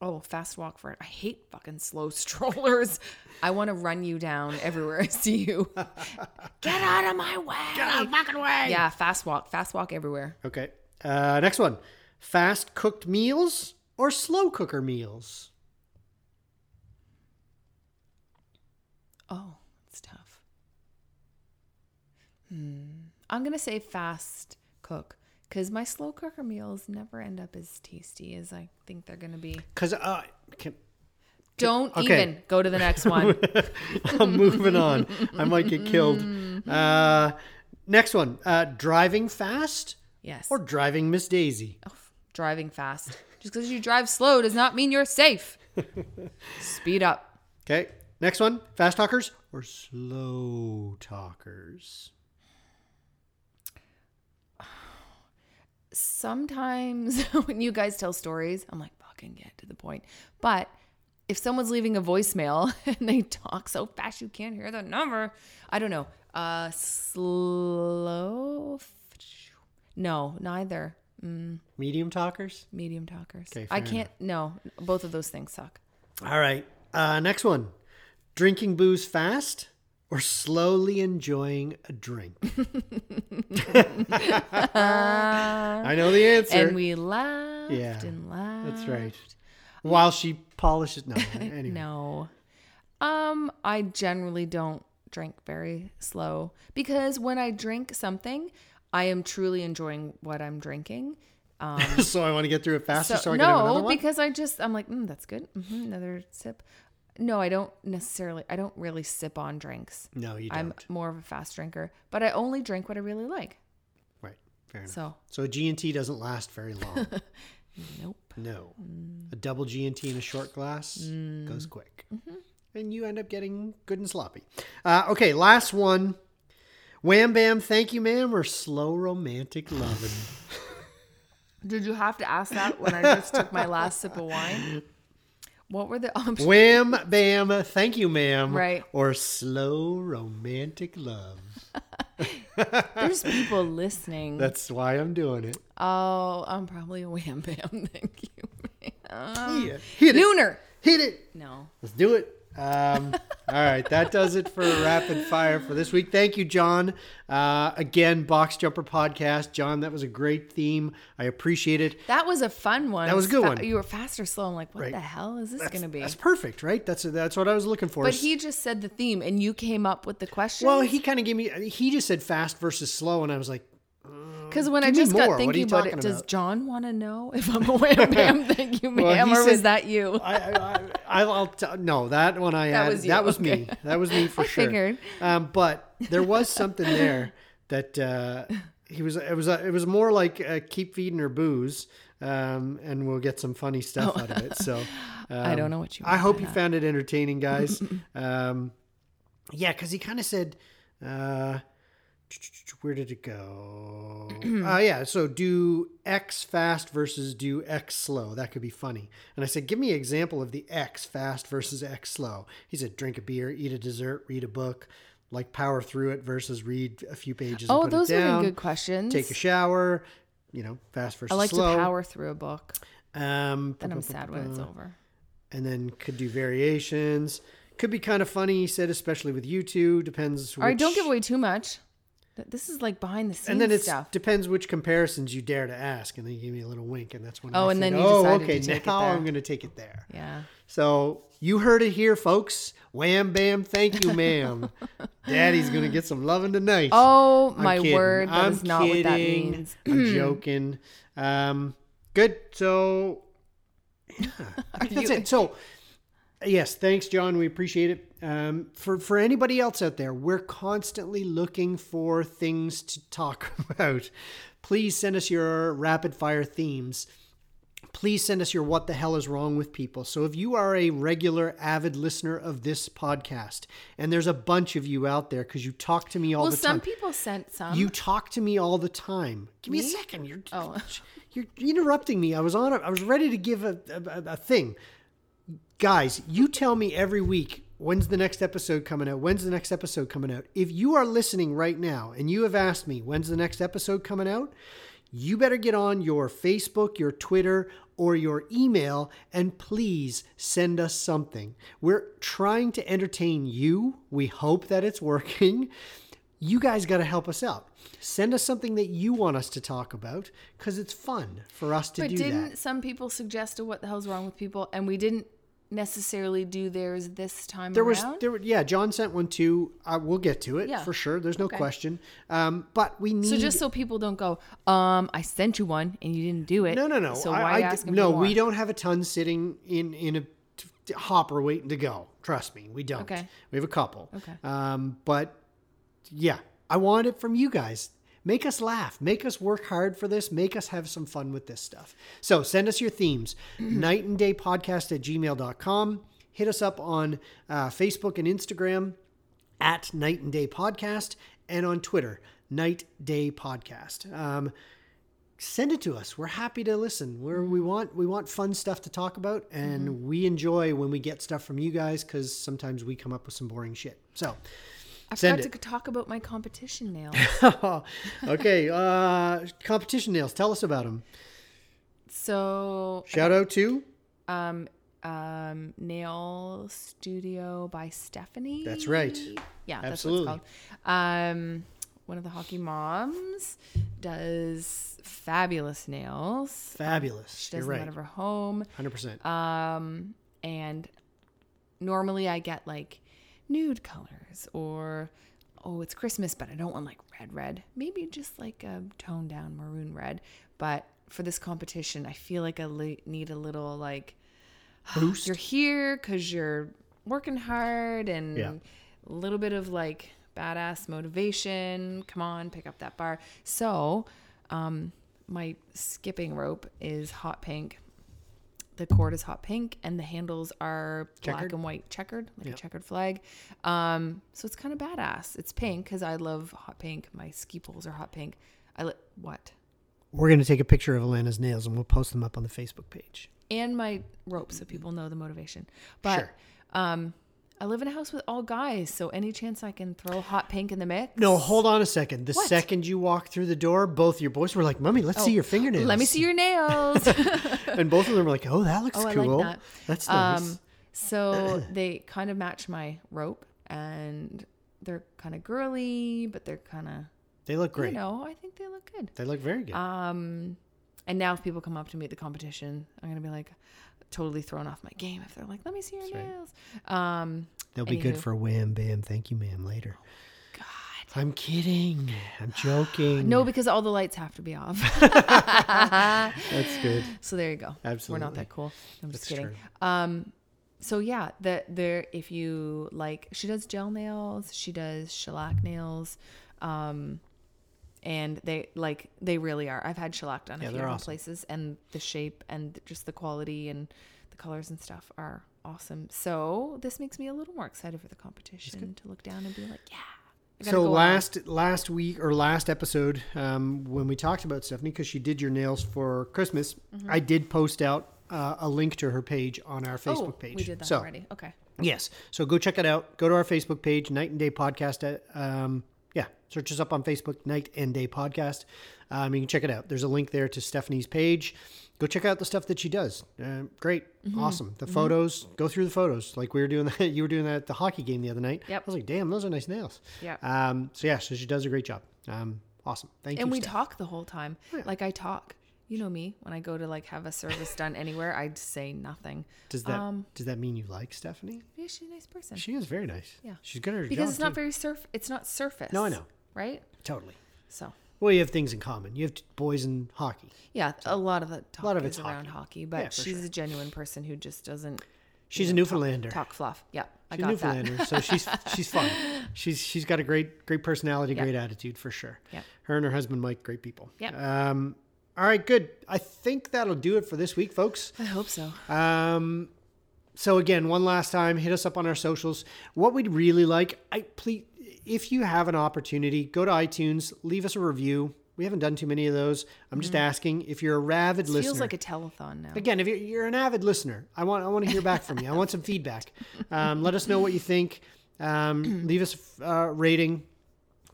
Oh, fast walk for it. I hate fucking slow strollers. I want to run you down everywhere I see you. Get out of my way. Get out of fucking way. Yeah, fast walk. Fast walk everywhere. Okay. Uh, next one. Fast cooked meals or slow cooker meals? Oh, it's tough. Hmm. I'm gonna say fast cook because my slow cooker meals never end up as tasty as I think they're gonna be. Because uh, can, Don't okay. even go to the next one. I'm moving on. I might get killed. Uh, next one. Uh, driving fast yes. or driving Miss Daisy? Oh, driving fast. Just because you drive slow does not mean you're safe. Speed up. Okay. Next one. Fast talkers or slow talkers? Sometimes when you guys tell stories, I'm like, fucking get to the point. But if someone's leaving a voicemail and they talk so fast you can't hear the number, I don't know. Uh, slow. No, neither. Mm, Medium talkers? medium talkers. Okay, I can't. No, both of those things suck. All right. Uh, next one. Drinking booze fast or slowly enjoying a drink? I know the answer. And we laughed Yeah, and laughed. That's right. While she polishes. No, anyway. No. Um, I generally don't drink very slow because when I drink something, I am truly enjoying what I'm drinking. so I want to get through it faster so, I can have another no, one. because I just I'm like, mm, that's good. hmm another sip. No, I don't necessarily. I don't really sip on drinks. no, you don't. I'm more of a fast drinker, but I only drink what I really like. Right. Fair enough. So So a G&T doesn't last very long. nope. no. Mm. A double G&T in a short glass goes quick. Mm-hmm. And you end up getting good and sloppy. Uh, okay, last one. Wham bam, thank you, ma'am, or slow romantic loving. Did you have to ask that when I just took my last sip of wine? What were the options? Wham bam, thank you, ma'am. Right. Or slow romantic love. There's people listening. That's why I'm doing it. Oh, I'm probably a wham bam. Thank you. ma'am. Yeah. Hit it. Nooner. Hit it. No. Let's do it. Um, all right, that does it for rapid fire for this week. Thank you, John. Uh, again, Box Jumper Podcast. John, that was a great theme. I appreciate it. That was a fun one. That was a good Fa- one. You were fast or slow. I'm like, what Right. the hell is this going to be? That's perfect, right? That's that's what I was looking for. But he just said the theme and you came up with the question. well, he kind of gave me. He just said fast versus slow, and I was like, Because when I give me just got thinking about it, talking does? John want to know if I'm a wham bam? Thank you, Well, ma'am. or was that you? I, I, I I'll t- no that one I That had. was you, That was okay. me. That was me for I sure. figured. Um, but there was something there that uh, he was it was it was more like uh, keep feeding her booze, um, and we'll get some funny stuff out of it. So I don't um, know what you I hope you that. found it entertaining, guys. um, yeah, because he kind of said, uh, where did it go? uh, yeah, so do X fast versus do X slow. That could be funny. And I said, give me an example of the X fast versus X slow. He said, drink a beer, eat a dessert, read a book, like power through it versus read a few pages. and Oh, those are good questions. Take a shower. You know, fast versus I like slow. to power through a book. Um, Then I'm sad when it's over. and then could do variations. Could be kind of funny, he said, especially with you two. Depends. All right, don't give away too much. Th- This is like behind the scenes And then it stuff. depends which comparisons you dare to ask, and then you give me a little wink, and that's when. Oh, I and think, then you oh, decided to okay, take it there." I'm going to take it there. Yeah. So you heard it here, folks. Wham, bam, thank you, ma'am. Daddy's going to get some loving tonight. Oh I'm my kidding. word, that I'm is not what that means. I'm joking. Um, good. So, yeah, I think that's you- it. So, yes, thanks, John. We appreciate it. Um, for for anybody else out there, we're constantly looking for things to talk about. Please send us your rapid fire themes please send us your what the hell is wrong with people. So if you are a regular avid listener of this podcast, and there's a bunch of you out there because you talk to me all Well, the time. Well, some people sent some. You talk to me all the time. Give me, a second. You're Oh. you're interrupting me. I was on. A, I was ready to give a, a, a thing. Guys, you tell me every week when's the next episode coming out. When's the next episode coming out? If you are listening right now and you have asked me when's the next episode coming out, you better get on your Facebook, your Twitter, or your email and please send us something. We're trying to entertain you. We hope that it's working you guys got to help us out. Send us something that you want us to talk about because it's fun for us to but do that. But didn't some people suggest a what the hell's wrong with people, and we didn't necessarily do theirs this time around. There was, there, were- yeah, John sent one too. Uh, we'll get to it Yeah. for sure. There's no Okay. question. Um, but we need. so just so people don't go, um, I sent you one and you didn't do it. no, no, no. So I- why I d- asking No, we don't have a ton sitting in in a t- t- hopper waiting to go. Trust me, we don't. Okay. We have a couple. Okay. Um, but yeah, I want it from you guys. Make us laugh. Make us work hard for this. Make us have some fun with this stuff. So send us your themes. night and day podcast at gmail.com. Hit us up on uh, Facebook and Instagram at Night and Day Podcast and on Twitter, Night Day Podcast. Um, send it to us. We're happy to listen. We're, we want we want fun stuff to talk about, and we enjoy when we get stuff from you guys because sometimes we come up with some boring shit. So. I send forgot to talk about my competition nails. okay, uh, competition nails. Tell us about them. so Shout out to. um um nail studio by stephanie That's right. yeah Absolutely. that's what it's called um one of the hockey moms does fabulous nails Fabulous. she You're does them right. out of her home Hundred percent. um and normally i get like nude colors or oh it's christmas but i don't want like red red maybe just like a toned down maroon red but for this competition i feel like i need a little like Boost. you're here because you're working hard and Yeah. a little bit of like badass motivation. Come on, pick up that bar. So, um, my skipping rope is hot pink. The cord is hot pink, and the handles are black and white checkered, like Yeah. a checkered flag. Um, so it's kind of badass. It's pink because I love hot pink. My ski poles are hot pink. I li- what? We're gonna take a picture of Alana's nails and we'll post them up on the Facebook page. and my rope so people know the motivation. But Sure. um I live in a house with all guys, so any chance I can throw hot pink in the mix. No, hold on a second. The What? second you walk through the door, both your boys were like, "Mummy, let's see your fingernails." Oh, Let me see your nails. and both of them were like, "Oh, that looks oh, cool. like that. That's nice." Um so they kind of match my rope and they're kind of girly, but they're kind of they look great. you know, I think they look good. They look very good. Um and now if people come up to me at the competition, I'm going to be like totally thrown off my game if they're like, "Let me see your That's right. nails." Um They'll be good for wham bam. Thank you, ma'am. Later. God. I'm kidding. I'm joking. No, because all the lights have to be off. that's good. so there you go. Absolutely. We're not that cool. I'm just That's kidding. true. Um, so yeah, the there if you like, she does gel nails, she does shellac nails, um, and they like they really are. I've had shellac done Yeah, a few different awesome. places, and the shape and just the quality and the colors and stuff are awesome. So this makes me a little more excited for the competition to look down and be like, yeah. So go on. last last week or last episode, um, when we talked about Stephanie, because she did your nails for Christmas, Mm-hmm. I did post out uh, a link to her page on our Facebook oh, page. we did that so, already. Okay. Yes. So go check it out. Go to our Facebook page, Night and Day Podcast. At, um, search us up on Facebook, Night and Day Podcast. Um, you can check it out. There's a link there to Stephanie's page. Go check out the stuff that she does. Uh, great, Mm-hmm. awesome. The photos. Go through the photos, like we were doing that. You were doing that at the hockey game the other night. Yep. I was like, damn, those are nice nails. Yeah. Um. So yeah, so she does a great job. Um. Awesome. Thank and you. And we Steph. talk the whole time. Like I talk. You know me. When I go to like have a service done anywhere, I say nothing. Does that um, does that mean you like Stephanie? Yeah, she's a nice person. She is very nice. Yeah. She's good at her because job. it's not too. very surf. It's not surface. No, I know. Right. totally. So Well, you have things in common. You have boys and hockey. yeah, a lot of the talk lot of is it's around hockey. hockey, but Yeah, she's sure. a genuine person who just doesn't. She's a you know, talk- Newfoundlander. Talk, fluff. Yeah, I She's a got that. Newfoundlander, so she's she's fun. She's she's got a great great personality, Yeah. great attitude for sure. Yeah. Her and her husband Mike, great people. Yeah. Um. All right, good. I think that'll do it for this week, folks. I hope so. Um. So again, one last time, hit us up on our socials. What we'd really like, I please, if you have an opportunity, go to iTunes, leave us a review. We haven't done too many of those. I'm just asking if you're a ravid listener. It listener. feels like a telethon now. Again, if you're, you're an avid listener, I want I want to hear back from you. I want some feedback. Um, let us know what you think. Um, leave us a uh, rating,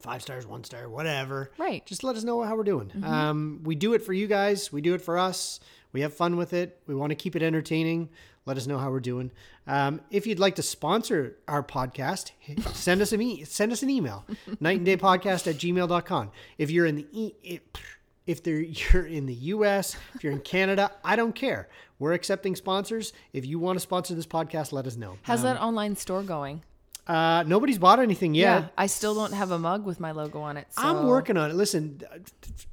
five stars, one star, whatever. Right. Just let us know how we're doing. Um, we do it for you guys. We do it for us. We have fun with it. We want to keep it entertaining. Let us know how we're doing. Um, if you'd like to sponsor our podcast, send us an e- send us an email, night and day podcast at gmail.com. If you're in the e- if, if they're, you're in the US, if you're in Canada, I don't care. We're accepting sponsors. If you want to sponsor this podcast, let us know. How's that online store going? Uh, nobody's bought anything yet. Yeah, I still don't have a mug with my logo on it. So. I'm working on it. Listen,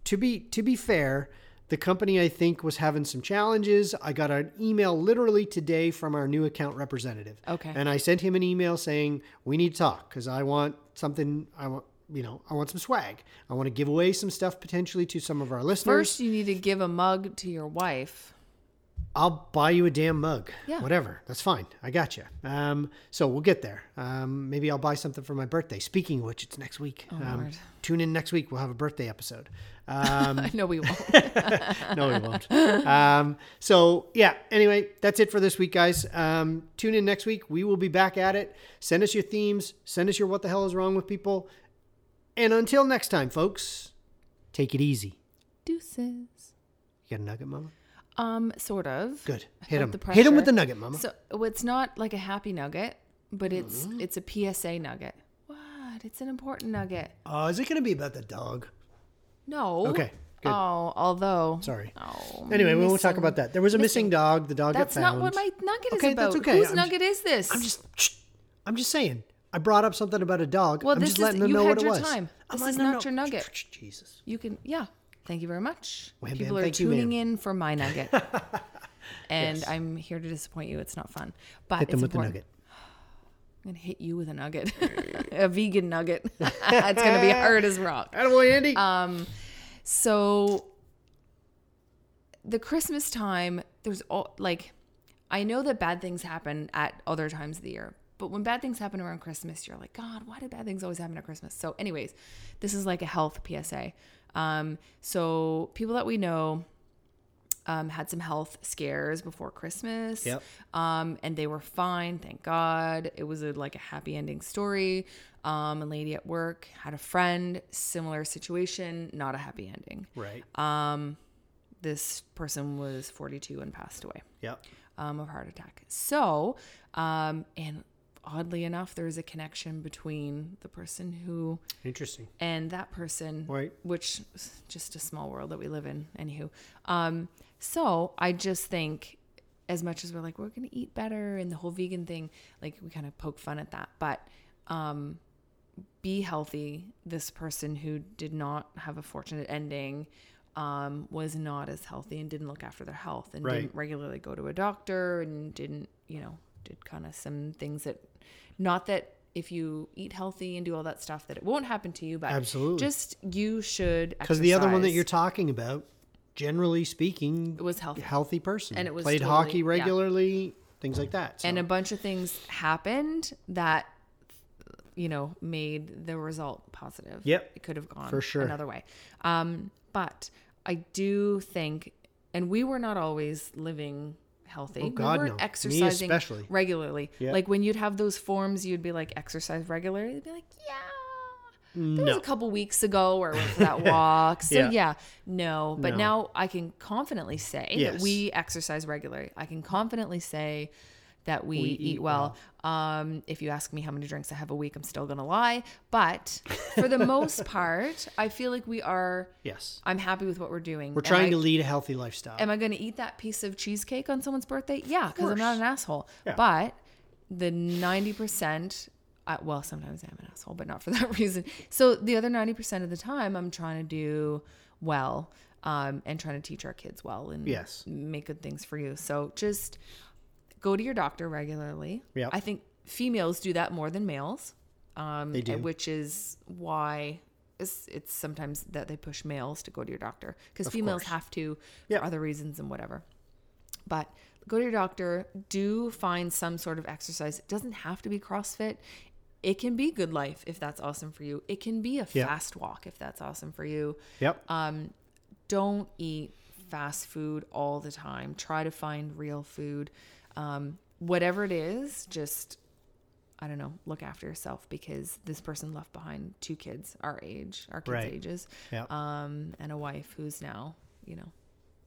to be to be fair, the company I think was having some challenges. I got an email literally today from our new account representative. Okay. And I sent him an email saying we need to talk because I want something. I want you know I want some swag. I want to give away some stuff potentially to some of our listeners. First, you need to give a mug to your wife. I'll buy you a damn mug. Yeah. Whatever. That's fine. I got you. Um, so we'll get there. Um, maybe I'll buy something for my birthday. Speaking of which, it's next week. um, Oh, Lord. tune in next week. We'll have a birthday episode. Um, no, we won't. no, we won't. Um, so yeah. Anyway, that's it for this week, guys. Um, tune in next week. We will be back at it. Send us your themes. Send us your what the hell is wrong with people. And until next time, folks, take it easy. Deuces. You got a nugget, mama? Um, sort of. Good. Hit him. Hit him with the nugget, mama. So well, it's not like a happy nugget, but it's Mm-hmm. it's a PSA nugget. What? It's an important nugget. Oh, is it going to be about the dog? No. Okay, good. Oh, although. Sorry. Oh. Anyway, we won't talk about that. There was a missing, dog. The dog That's not what my nugget Okay, is about. that's okay. Whose I'm nugget is this? I'm just. Shh, I'm just saying. I brought up something about a dog. Well, I'm this just is- letting them you know had what your it was. time. I'm This like, is no, not no. your nugget. Jesus. You can, yeah. Thank you very much. Wham, People bam, are thank you, tuning in for my nugget. and Yes. I'm here to disappoint you. It's not fun. But Hit them it's with the nugget. I'm going to hit you with a nugget. a vegan nugget. it's going to be hard as rock. Attaboy, Andy. Um, so the Christmas time, there's all like, I know that bad things happen at other times of the year, but when bad things happen around Christmas, you're like, God, why do bad things always happen at Christmas? So, anyways, this is like a health PSA. Um, so people that we know um, had some health scares before Christmas. Yep. Um, and they were fine, thank God. It was a, like a happy ending story. Um, a lady at work had a friend, similar situation, not a happy ending. right. Um, this person was 42 and passed away yep. um, of heart attack. So, um, and oddly enough, there is a connection between the person who Interesting. and that person, Right. which just a small world that we live in. Anywho, um, so I just think, as much as we're like we're gonna eat better and the whole vegan thing, like we kind of poke fun at that, but um, be healthy. This person who did not have a fortunate ending um, was not as healthy and didn't look after their health and Right. didn't regularly go to a doctor and didn't, you know, did kind of some things that, not that if you eat healthy and do all that stuff that it won't happen to you. But Absolutely. just you should Because the other one that you're talking about, generally speaking, It was healthy. healthy person. And it was played totally- hockey yeah. regularly, things like that. So. and a bunch of things happened that you know made the result positive Yep, it could have gone for sure. another way um but i do think and we were not always living healthy Oh, God, we no. weren't Me exercising especially. regularly Yep. like when you'd have those forms you'd be like exercise regularly you'd be like yeah there was a couple weeks ago where I went for that walk. So Yeah. yeah, no. But No. now I can confidently say that we exercise regularly. I can confidently say that we, We eat, eat well. Um, if you ask me how many drinks I have a week, I'm still gonna lie. But for the most part, I feel like we are. yes, I'm happy with what we're doing. we're trying I- to lead a healthy lifestyle. Am I to eat that piece of cheesecake on someone's birthday? Yeah, because I'm not an asshole. Yeah. But the 90%, uh, well, sometimes I'm an asshole, but not for that reason. So the other 90% of the time, I'm trying to do well um, and trying to teach our kids well and Yes. make good things for you. So just go to your doctor regularly. Yep. I think females do that more than males. Um, They do. Which is why it's, it's sometimes that they push males to go to your doctor because females course. have to for other reasons and whatever. But go to your doctor. Do find some sort of exercise. It doesn't have to be CrossFit. It can be GoodLife if that's awesome for you. It can be a Yeah. fast walk if that's awesome for you. yep. Um, don't eat fast food all the time. Try to find real food. Um, whatever it is, just I don't know, look after yourself because this person left behind two kids our age, our kids' Right. ages, Yeah. um, and a wife who's now, you know,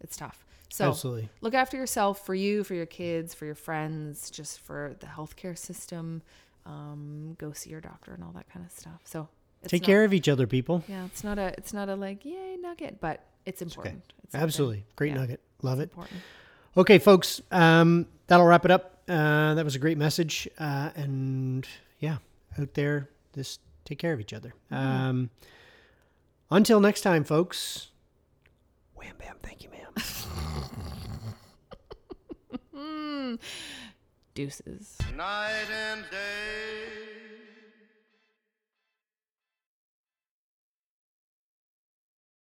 it's tough. So Absolutely. look after yourself for you, for your kids, for your friends, just for the healthcare system. Um, go see your doctor and all that kind of stuff. So it's Take not- care of each other, people. Yeah, it's not a it's not a like yay nugget, but it's important. It's something. Absolutely. Great Yeah, nugget. Love it. Important. Okay, folks, um, that'll wrap it up. Uh, that was a great message. Uh, and yeah, out there, just take care of each other. Um, until next time, folks. Wham bam. Thank you, ma'am. Deuces. Night and day.